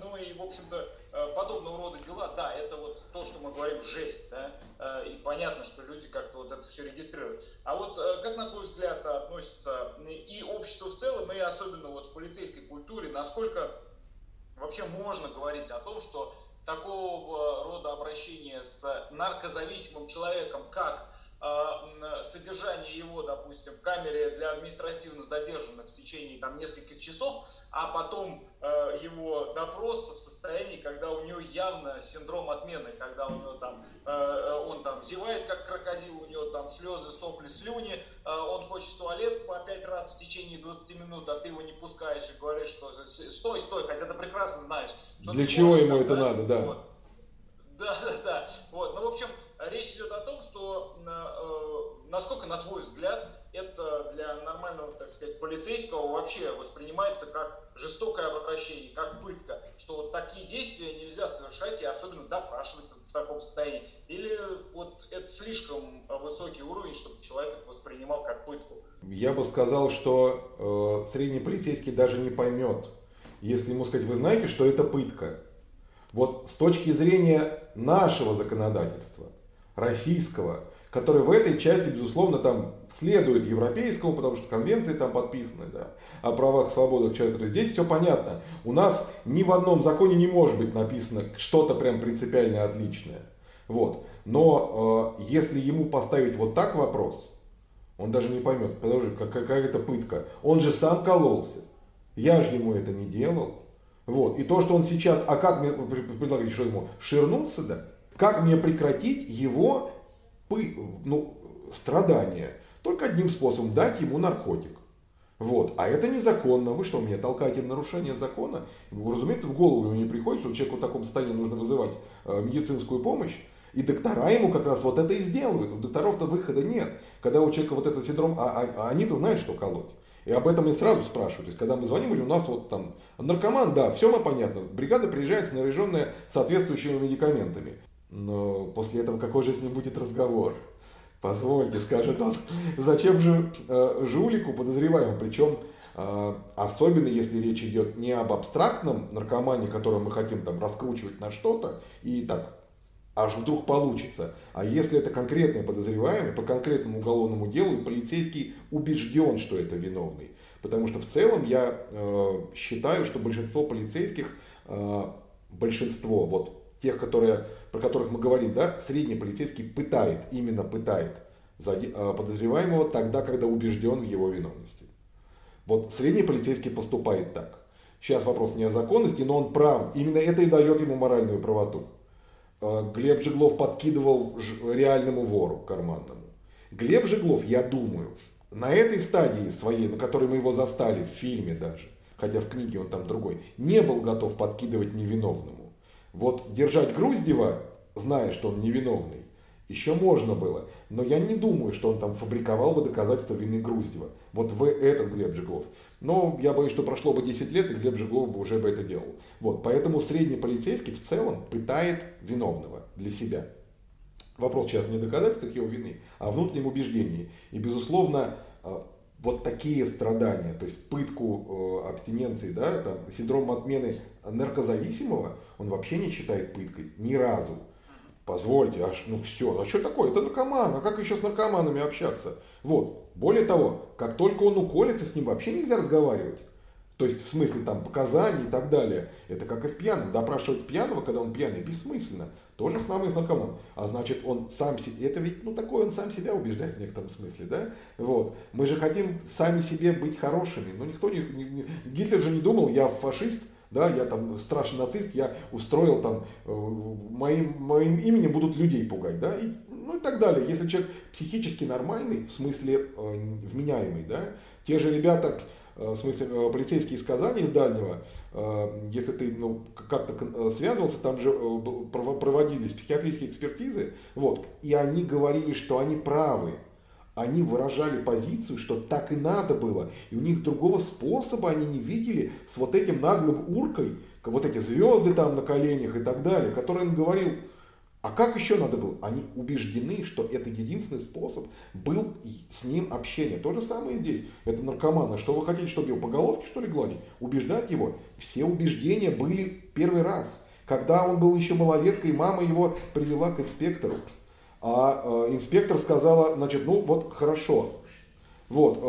Ну и, в общем-то, подобного рода дела, да, это вот то, что мы говорим, жесть, да, и понятно, что люди как-то вот это все регистрируют. А вот как, на твой взгляд, относится и общество в целом, и особенно вот в полицейской культуре, насколько вообще можно говорить о том, что такого рода обращение с наркозависимым человеком, как э, содержание его, допустим, в камере для административно задержанных в течение там, нескольких часов, а потом э, его допрос в состоянии, когда у него явно синдром отмены, когда у него там, э, он там зевает как крокодил, у него там слезы, сопли, слюни, э, он хочет в туалет по пять раз в течение 20 минут, а ты его не пускаешь и говоришь, что стой, стой, хотя ты прекрасно знаешь. Для чего ему это надо, да. Вот. Да, да, да. Вот. Ну, в общем, речь идет о том, что э, насколько, на твой взгляд, это для нормального, так сказать, полицейского вообще воспринимается как жестокое обращение, как пытка, что такие действия нельзя совершать и особенно допрашивать в таком состоянии. Или вот это слишком высокий уровень, чтобы человек это воспринимал как пытку? Я бы сказал, что э, средний полицейский даже не поймет, если ему сказать, вы знаете, что это пытка. Вот с точки зрения нашего законодательства, российского, которое в этой части, безусловно, там следует европейскому, потому что конвенции там подписаны, да, о правах и свободах человека. Здесь все понятно. У нас ни в одном законе не может быть написано что-то прям принципиально отличное. Вот. Но э, если ему поставить вот так вопрос, он даже не поймет, подожди, какая это пытка. Он же сам кололся. Я же ему это не делал. Вот. И то, что он сейчас, а как мне предлагаете, что ему, ширнуться, да? Как мне прекратить его ну, страдания? Только одним способом, дать ему наркотик. Вот. А это незаконно. Вы что, меня толкаете на нарушение закона? Разумеется, в голову ему не приходит, что человеку в таком состоянии нужно вызывать э, медицинскую помощь. И доктора ему как раз вот это и сделают. У докторов-то выхода нет. Когда у человека вот этот синдром, а, а, а они-то знают, что колоть. И об этом и сразу спрашивают. То есть, когда мы звоним, или у нас вот там наркоман, да, все мы понятно. Бригада приезжает снаряженная соответствующими медикаментами. Но после этого какой же с ним будет разговор? Позвольте, скажет он, зачем же э, жулику подозреваемому? Причем э, особенно если речь идет не об абстрактном наркомане, которого мы хотим там раскручивать на что-то и так аж вдруг получится. А если это конкретный подозреваемый по конкретному уголовному делу, и полицейский убежден, что это виновный. Потому что в целом я э, считаю, что большинство полицейских, большинство, вот тех, которые, про которых мы говорим, да, средний полицейский пытает, именно пытает э, подозреваемого тогда, когда убежден в его виновности. Вот средний полицейский поступает так. Сейчас вопрос не о законности, но он прав. Именно это и дает ему моральную правоту. Э, Глеб Жеглов подкидывал реальному вору карманному. Глеб Жеглов, я думаю, на этой стадии своей, на которой мы его застали в фильме даже, хотя в книге он там другой, не был готов подкидывать невиновному. Вот держать Груздева, зная, что он невиновный, еще можно было. Но я не думаю, что он там фабриковал бы доказательства вины Груздева. Вот в этот Глеб Жеглов. Но я боюсь, что прошло бы 10 лет, и Глеб Жеглов бы уже бы это делал. Вот, поэтому средний полицейский в целом пытает виновного для себя. Вопрос сейчас не в доказательствах его вины, а в внутреннем убеждении. И, безусловно, э, вот такие страдания, то есть пытку э, абстиненции, да, там, синдром отмены наркозависимого, он вообще не считает пыткой ни разу. Позвольте, аж, ну все, а что такое? Это наркоман, а как еще с наркоманами общаться? Вот. Более того, как только он уколется, с ним вообще нельзя разговаривать. То есть в смысле там показаний и так далее. Это как и с пьяным. Допрашивать пьяного, когда он пьяный, бессмысленно. То же самое с наркоманом. А значит, он сам себе, это ведь, ну, такой он сам себя убеждает в некотором смысле, да? Вот. Мы же хотим сами себе быть хорошими. Но никто не, не, не Гитлер же не думал, я фашист, да, я там страшный нацист, я устроил там, э, моим, моим именем будут людей пугать, да, и, ну и так далее. Если человек психически нормальный, в смысле э, вменяемый, да, те же ребята, в смысле э, полицейские из Казани, из Дальнего, э, если ты ну, как-то э, связывался, там же проводились психиатрические экспертизы, вот, и они говорили, что они правы, они выражали позицию, что так и надо было. И у них другого способа они не видели с вот этим наглым уркой, вот эти звезды там на коленях и так далее, который им говорил, а как еще надо было? Они убеждены, что это единственный способ был с ним общение. То же самое и здесь. Это наркоманы. Что вы хотите, чтобы его по головке что ли гладить? Убеждать его? Все убеждения были первый раз. Когда он был еще малолеткой, мама его привела к инспектору. А э, инспектор сказала, значит, ну вот хорошо. Вот,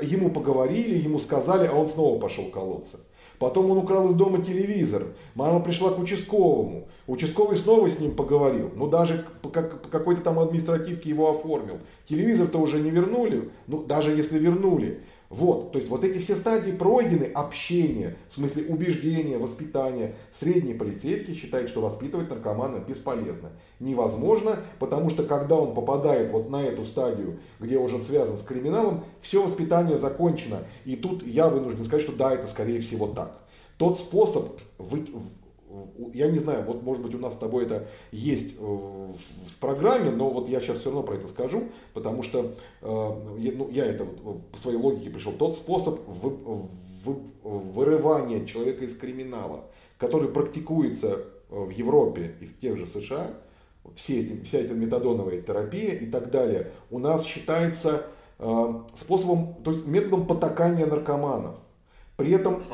э, ему поговорили, ему сказали, а он снова пошел колоться. Потом он украл из дома телевизор. Мама пришла к участковому. Участковый снова с ним поговорил. Ну, даже по, по какой-то там административке его оформил. Телевизор-то уже не вернули. Ну, даже если вернули. Вот, то есть вот эти все стадии пройдены, общение, в смысле убеждения, воспитания. Средний полицейский считает, что воспитывать наркомана бесполезно. Невозможно, потому что когда он попадает вот на эту стадию, где уже связан с криминалом, все воспитание закончено. И тут я вынужден сказать, что да, это скорее всего так. Тот способ я не знаю, вот может быть у нас с тобой это есть э, в программе, но вот я сейчас все равно про это скажу, потому что э, ну, я это вот по своей логике пришел. Тот способ вы, вы, вырывания человека из криминала, который практикуется э, в Европе и в тех же США, все эти, вся эта метадоновая терапия и так далее, у нас считается способом, то есть методом потакания наркоманов. При этом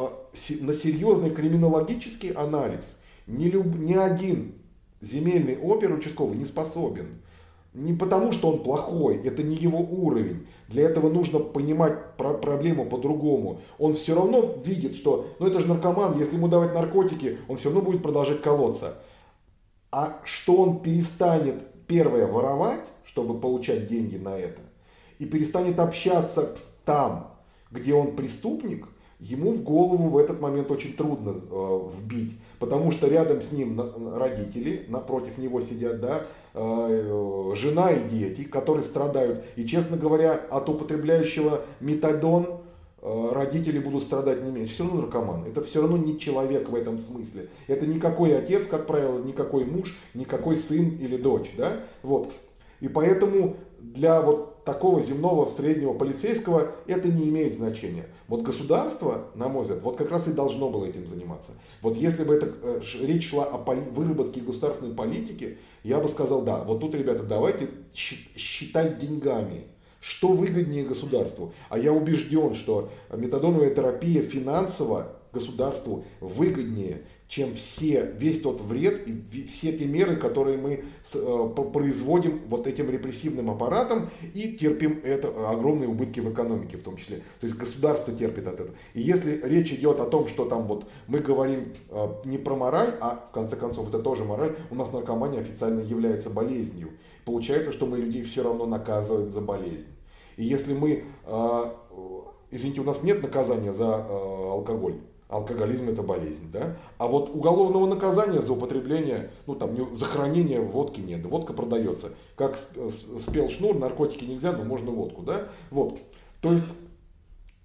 на серьезный криминологический анализ ни, люб, ни один земельный опер участковый не способен. Не потому, что он плохой, это не его уровень. Для этого нужно понимать про проблему по-другому. Он все равно видит, что ну это же наркоман, если ему давать наркотики, он все равно будет продолжать колоться. А что он перестанет первое воровать, чтобы получать деньги на это, и перестанет общаться там, где он преступник, ему в голову в этот момент очень трудно э, вбить, потому что рядом с ним родители, напротив него сидят, да, э, жена и дети, которые страдают. И, честно говоря, от употребляющего метадон э, родители будут страдать не меньше. Все равно наркоман. Это все равно не человек в этом смысле. Это никакой отец, как правило, никакой муж, никакой сын или дочь. Да? Вот. И поэтому для вот такого земного среднего полицейского это не имеет значения. Вот государство, на мой взгляд, вот как раз и должно было этим заниматься. Вот если бы это, э, речь шла о выработке государственной политики, я бы сказал, да, вот тут, ребята, давайте считать деньгами, что выгоднее государству. А я убежден, что метадоновая терапия финансово государству выгоднее, чем все, весь тот вред и все те меры, которые мы э, производим вот этим репрессивным аппаратом и терпим это, огромные убытки в экономике в том числе. То есть государство терпит от этого. И если речь идет о том, что там вот мы говорим э, не про мораль, а в конце концов это тоже мораль, у нас наркомания официально является болезнью. Получается, что мы людей все равно наказываем за болезнь. И если мы, э, извините, у нас нет наказания за алкоголь, алкоголизм это болезнь, да? А вот уголовного наказания за употребление, ну там, за хранение водки нет, водка продается. Как спел Шнур, наркотики нельзя, но можно водку, да? Вот, то есть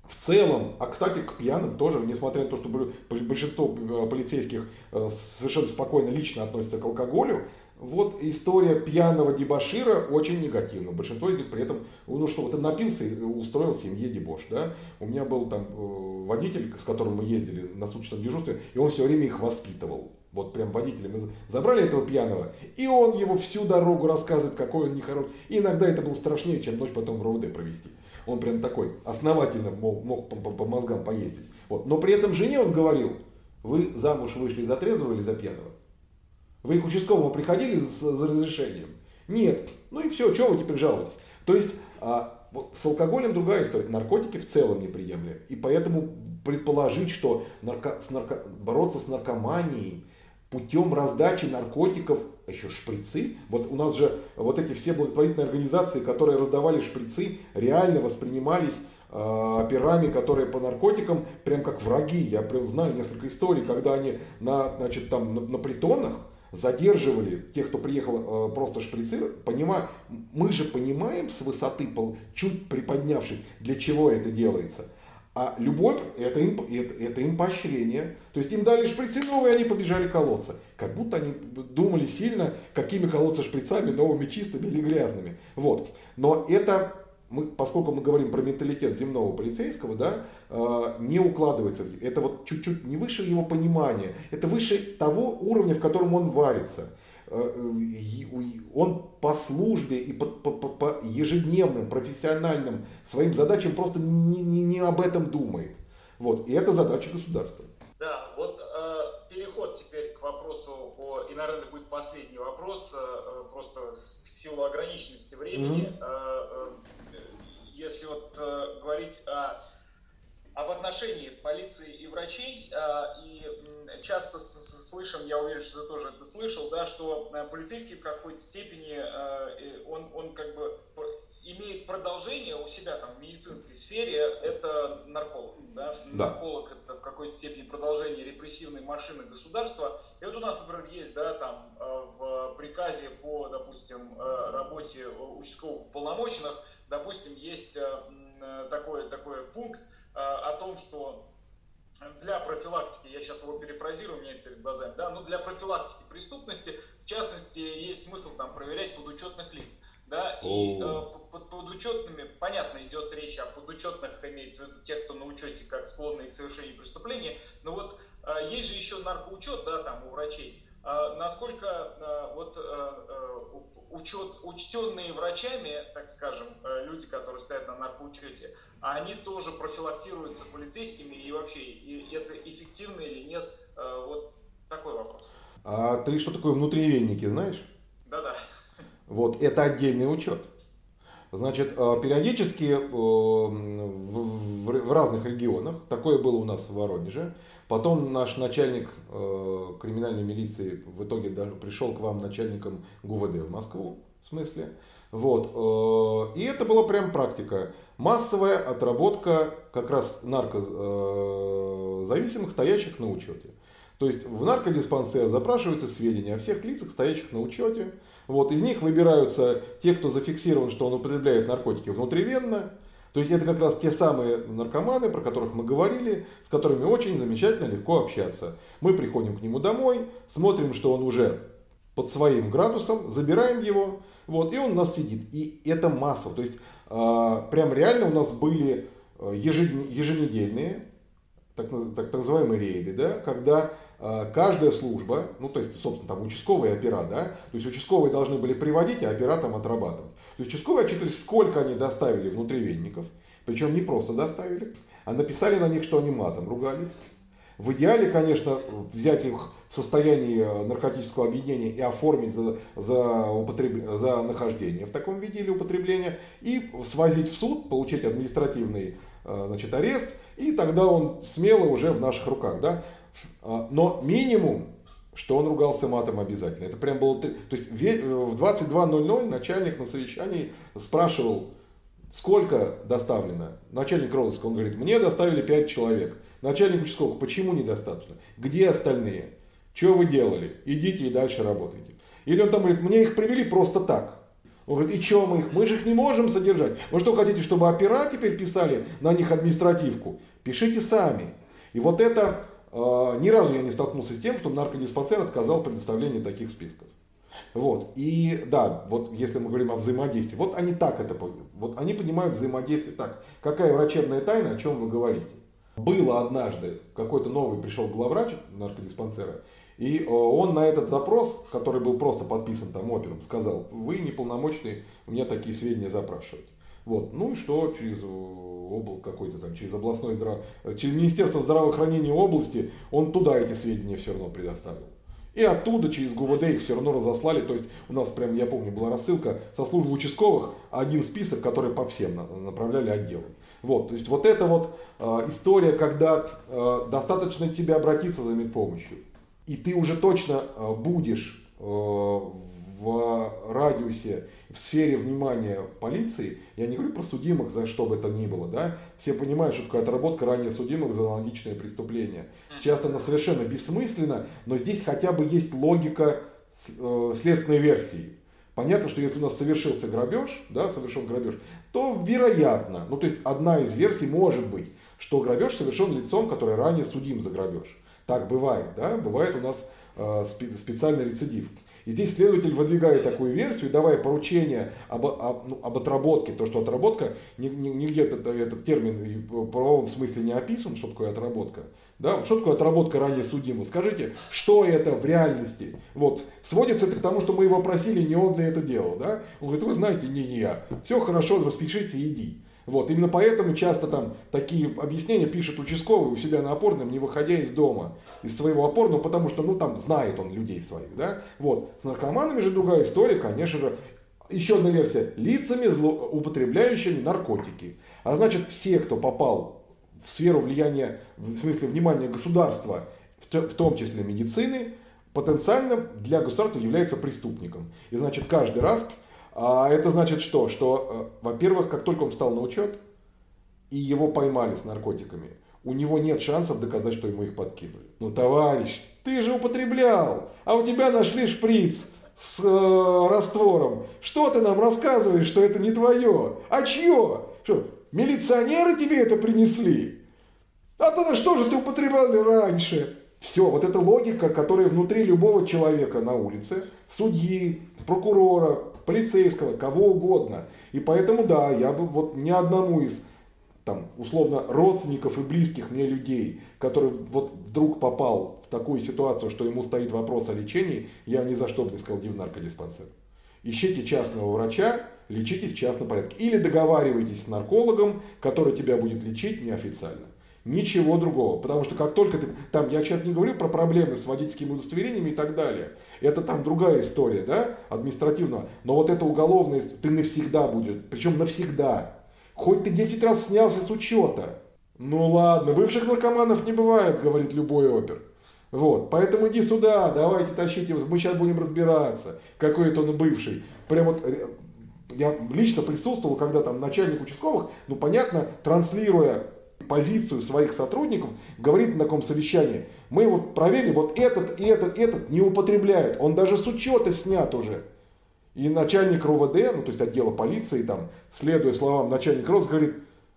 в целом, а кстати, к пьяным тоже, несмотря на то, что большинство э, полицейских э, совершенно спокойно лично относятся к алкоголю, вот история пьяного дебашира очень негативна. Большинство из них при этом, ну что, вот он напился и устроил семье дебош. Да? У меня был там э, водитель, с которым мы ездили на суточном дежурстве, и он все время их воспитывал. Вот прям водителя. Мы забрали этого пьяного, и он его всю дорогу рассказывает, какой он нехороший. И иногда это было страшнее, чем ночь потом в РОВД провести. Он прям такой основательно мог, мог по, по, по мозгам поездить. Вот. Но при этом жене он говорил, вы замуж вышли за трезвого или за пьяного? Вы к участковому приходили за, за разрешением? Нет. Ну и все, чего вы теперь жалуетесь? То есть а, вот с алкоголем другая история. Наркотики в целом неприемлемы. И поэтому предположить, что нарко, с нарко, бороться с наркоманией путем раздачи наркотиков, еще шприцы, вот у нас же вот эти все благотворительные организации, которые раздавали шприцы, реально воспринимались э, операми, которые по наркотикам, прям как враги. Я знаю несколько историй, когда они на, значит, там, на, на притонах, задерживали тех, кто приехал э, просто шприцировать, понима, мы же понимаем с высоты, чуть приподнявшись, для чего это делается. А любовь это им, это, это им поощрение. То есть им дали шприцы новые, они побежали колоться. Как будто они думали сильно, какими колоться шприцами, новыми чистыми или грязными. Вот. Но это мы, поскольку мы говорим про менталитет земного полицейского, да, э, не укладывается. Это вот чуть-чуть не выше его понимания, это выше того уровня, в котором он варится. Э, он по службе и по, по, по ежедневным профессиональным своим задачам просто не, не, не об этом думает. Вот. И это задача государства. Да, вот э, переход теперь к вопросу, о, и, наверное, будет последний вопрос, э, э просто в силу ограниченности времени. Mm-hmm. Э, э, если вот э, говорить о об отношении полиции и врачей, а, и часто слышим, я уверен, что ты тоже это слышал, да, что э, полицейский в какой-то степени, э, он, он как бы имеет продолжение у себя там в медицинской сфере, это нарколог. Да? Да. Нарколог это в какой-то степени продолжение репрессивной машины государства. И вот у нас, например, есть да, там, э, в приказе по, допустим, работе участковых полномоченных, допустим, есть такой, такой пункт, Э, о том, что для профилактики, я сейчас его перефразирую, у меня это перед глазами, да, но для профилактики преступности, в частности, есть смысл там проверять подучетных лиц. Да, и э, под подучетными, понятно, идет речь о подучетных, имеется в виду тех, кто на учете как склонны к совершению преступления, но вот э, есть же еще наркоучет, да, там у врачей. Э, насколько э, вот э, э учет, учтенные врачами, так скажем, э, люди, которые стоят на наркоучете, они тоже профилактируются полицейскими и вообще и это эффективно или нет? Э, вот такой вопрос. А ты что такое внутривенники знаешь? Да-да. Вот, это отдельный учет. Значит, э, периодически в разных регионах, такое было у нас в Воронеже, Потом наш начальник э, криминальной милиции в итоге даже пришел к вам начальником ГУВД в Москву, в смысле. Вот. Э, и это была прям практика. Массовая отработка как раз наркозависимых, э, стоящих на учете. То есть в наркодиспансер запрашиваются сведения о всех лицах, стоящих на учете. Вот, из них выбираются те, кто зафиксирован, что он употребляет наркотики внутривенно, то есть это как раз те самые наркоманы, про которых мы говорили, с которыми очень замечательно легко общаться. Мы приходим к нему домой, смотрим, что он уже под своим градусом, забираем его, вот, и он у нас сидит. И это масса. То есть э, прям реально у нас были а, еженедельные, так, так, так называемые рейды, да, когда э, каждая служба, ну то есть, собственно, там участковые опера, да, то есть участковые должны были приводить, а опера там отрабатывать. То есть участковые отчитывались, сколько они доставили внутривенников, причем не просто доставили, а написали на них, что они матом ругались. В идеале, конечно, взять их в состоянии наркотического объединения и оформить за, за, употреб... за нахождение в таком виде или употребление, и свозить в суд, получить административный э, значит, арест, и тогда он смело уже в наших руках. Да? А, но минимум что он ругался матом обязательно. Это прям было... То есть в 22.00 начальник на совещании спрашивал, сколько доставлено. Начальник розыска, он говорит, мне доставили 5 человек. Начальник участковых, почему недостаточно? Где остальные? Что вы делали? Идите и дальше работайте. Или он там говорит, мне их привели просто так. Он говорит, и что мы их? Мы же их не можем содержать. Вы что хотите, чтобы опера теперь писали на них административку? Пишите сами. И вот это ни разу я не столкнулся с тем, что наркодиспансер отказал в предоставлении таких списков. Вот. И да, вот если мы говорим о взаимодействии, вот они так это вот они понимают взаимодействие так. Какая врачебная тайна, о чем вы говорите? Было однажды, какой-то новый пришел главврач наркодиспансера, и э, он на этот запрос, который был просто подписан там опером, сказал, вы неполномочный у меня такие сведения запрашивать. Вот. Ну и что через обл какой-то там, через областной здрав... через Министерство здравоохранения области, он туда эти сведения все равно предоставил. И оттуда через ГУВД их все равно разослали. То есть у нас прям, я помню, была рассылка со службы участковых, один список, который по всем направляли отделы. Вот, то есть вот эта вот э, история, когда э, достаточно тебе обратиться за медпомощью, и ты уже точно э, будешь э, в радиусе, в сфере внимания полиции, я не говорю про судимых за что бы это ни было, да, все понимают, что такое отработка ранее судимых за аналогичное преступление. Часто она совершенно бессмысленна, но здесь хотя бы есть логика э, следственной версии. Понятно, что если у нас совершился грабеж, да, совершен грабеж, то вероятно, ну то есть одна из версий может быть, что грабеж совершен лицом, который ранее судим за грабеж. Так бывает, да, бывает у нас э, специальный рецидив. И здесь следователь выдвигает такую версию, давая поручение об, об, ну, об отработке, то, что отработка, нигде этот, этот термин в правовом смысле не описан, что такое отработка. Да, что такое отработка ранее судимого? Скажите, что это в реальности? Вот, сводится это к тому, что мы его просили, не он ли это делал, да? Он говорит, вы знаете, не, я. Все хорошо, распишите, иди. Вот, именно поэтому часто там такие объяснения пишет участковый у себя на опорном, не выходя из дома, из своего опорного, потому что, ну, там знает он людей своих, да. Вот, с наркоманами же другая история, конечно же, еще одна версия, лицами, зло, употребляющими наркотики. А значит, все, кто попал в сферу влияния, в смысле внимания государства, в том числе медицины, потенциально для государства является преступником. И значит, каждый раз а это значит что? Что, э, во-первых, как только он встал на учет, и его поймали с наркотиками, у него нет шансов доказать, что ему их подкинули. Ну, товарищ, ты же употреблял, а у тебя нашли шприц с э, раствором. Что ты нам рассказываешь, что это не твое? А чье? Что, милиционеры тебе это принесли? А то что же ты употреблял раньше? Все, вот эта логика, которая внутри любого человека на улице, судьи, прокурора, полицейского, кого угодно. И поэтому, да, я бы вот ни одному из там, условно, родственников и близких мне людей, который вот вдруг попал в такую ситуацию, что ему стоит вопрос о лечении, я ни за что бы не сказал, иди в наркодиспансер. Ищите частного врача, лечитесь в частном порядке. Или договаривайтесь с наркологом, который тебя будет лечить неофициально. Ничего другого. Потому что как только ты... Там, я сейчас не говорю про проблемы с водительскими удостоверениями и так далее. Это там другая история, да, административного. Но вот это уголовное, ты навсегда будет. Причем навсегда. Хоть ты 10 раз снялся с учета. Ну ладно, бывших наркоманов не бывает, говорит любой опер. Вот, поэтому иди сюда, давайте тащите мы сейчас будем разбираться, какой это он бывший. Прям вот я лично присутствовал, когда там начальник участковых, ну понятно, транслируя позицию своих сотрудников, говорит на таком совещании, мы вот проверили, вот этот и этот, этот не употребляют, он даже с учета снят уже. И начальник РУВД, ну то есть отдела полиции, там, следуя словам начальника РОС, говорит,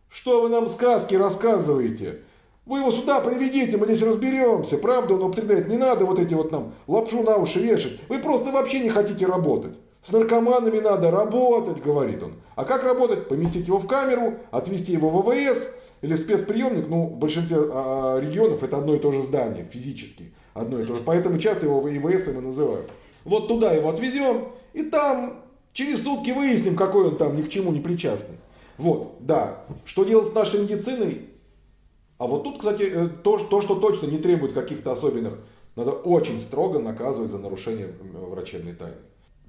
что вы нам сказки рассказываете? Вы его сюда приведите, мы здесь разберемся, правда он употребляет, не надо вот эти вот нам лапшу на уши вешать, вы просто вообще не хотите работать. С наркоманами надо работать, говорит он. А как работать? Поместить его в камеру, отвезти его в ВВС, или спецприемник, ну, в большинстве а, регионов это одно и то же здание физически. Одно и то же. Поэтому часто его ИВС и называют. Вот туда его отвезем, и там через сутки выясним, какой он там ни к чему не причастный. Вот, да. Что делать с нашей медициной? А вот тут, кстати, э, то, то что точно не требует каких-то особенных, надо очень строго наказывать за нарушение врачебной тайны.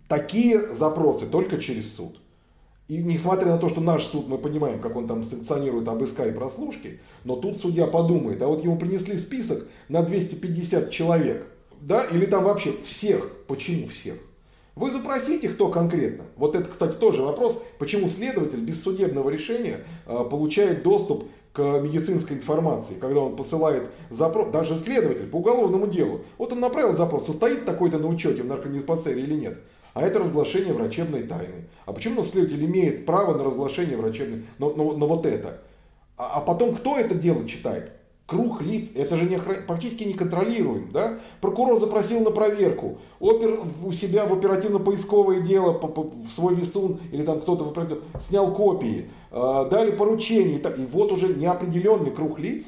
Такие запросы только через суд. И несмотря на то, что наш суд, мы понимаем, как он там санкционирует обыска и прослушки, но тут судья подумает, а вот ему принесли список на 250 человек, да, или там вообще всех, почему всех? Вы запросите, кто конкретно. Вот это, кстати, тоже вопрос, почему следователь без судебного решения э, получает доступ к медицинской информации, когда он посылает запрос, даже следователь по уголовному делу. Вот он направил запрос, состоит такой-то на учете в наркодиспансере или нет а это разглашение врачебной тайны. А почему следователь имеет право на разглашение врачебной, на, на, на вот это? А, а потом кто это дело читает? Круг лиц, это же не, практически не контролируем. Да? Прокурор запросил на проверку, опер у себя в оперативно-поисковое дело по, по, в свой весун, или там кто-то в снял копии, э, дали поручение, и, так, и вот уже неопределенный круг лиц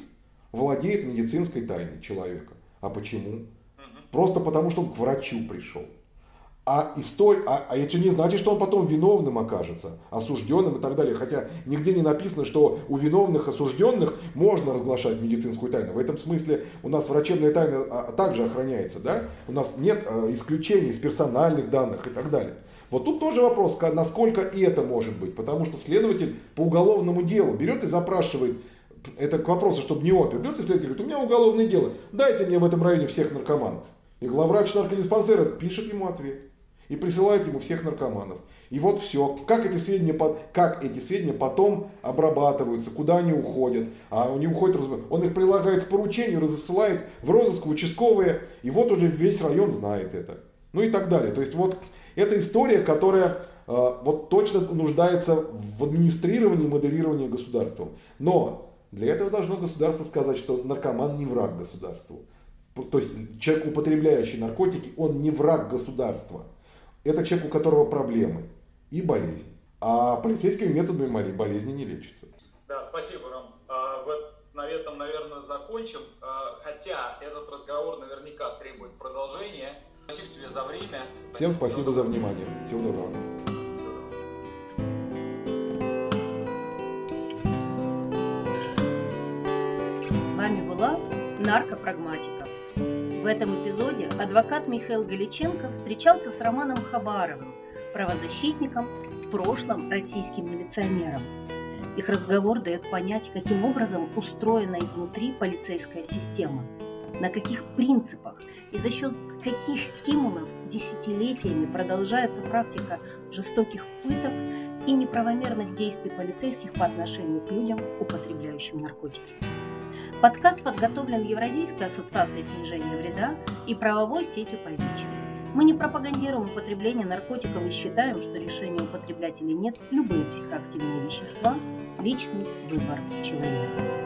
владеет медицинской тайной человека. А почему? Просто потому, что он к врачу пришел. А, история, а, а это не значит, что он потом виновным окажется, осужденным и так далее. Хотя нигде не написано, что у виновных осужденных можно разглашать медицинскую тайну. В этом смысле у нас врачебная тайна а, также охраняется. Да? У нас нет а, исключений из персональных данных и так далее. Вот тут тоже вопрос, насколько и это может быть. Потому что следователь по уголовному делу берет и запрашивает это к вопросу, чтобы не опер. Берет и следователь говорит, у меня уголовное дело, дайте мне в этом районе всех наркоманов. И главврач наркодиспансера пишет ему ответ и присылает ему всех наркоманов. И вот все. Как эти сведения, как эти сведения потом обрабатываются, куда они уходят. А они уходят, он их прилагает к поручению, рассылает в розыск, в участковые, и вот уже весь район знает это. Ну и так далее. То есть вот это история, которая э, вот точно нуждается в администрировании и моделировании государством. Но для этого должно государство сказать, что наркоман не враг государству. то есть человек, употребляющий наркотики, он не враг государства. Это человек, у которого проблемы и болезнь. А полицейскими методами болезни не лечится. Да, спасибо, Ром. А, вот на этом, наверное, закончим. А, хотя этот разговор наверняка требует продолжения. Спасибо тебе за время. Всем спасибо за внимание. Всего доброго. С вами была наркопрагматика. В этом эпизоде адвокат Михаил Галиченко встречался с Романом Хабаровым, правозащитником, в прошлом российским милиционером. Их разговор дает понять, каким образом устроена изнутри полицейская система, на каких принципах и за счет каких стимулов десятилетиями продолжается практика жестоких пыток и неправомерных действий полицейских по отношению к людям, употребляющим наркотики. Подкаст подготовлен Евразийской ассоциацией снижения вреда и правовой сетью «Поймичек». Мы не пропагандируем употребление наркотиков и считаем, что решение употреблять или нет любые психоактивные вещества – личный выбор человека.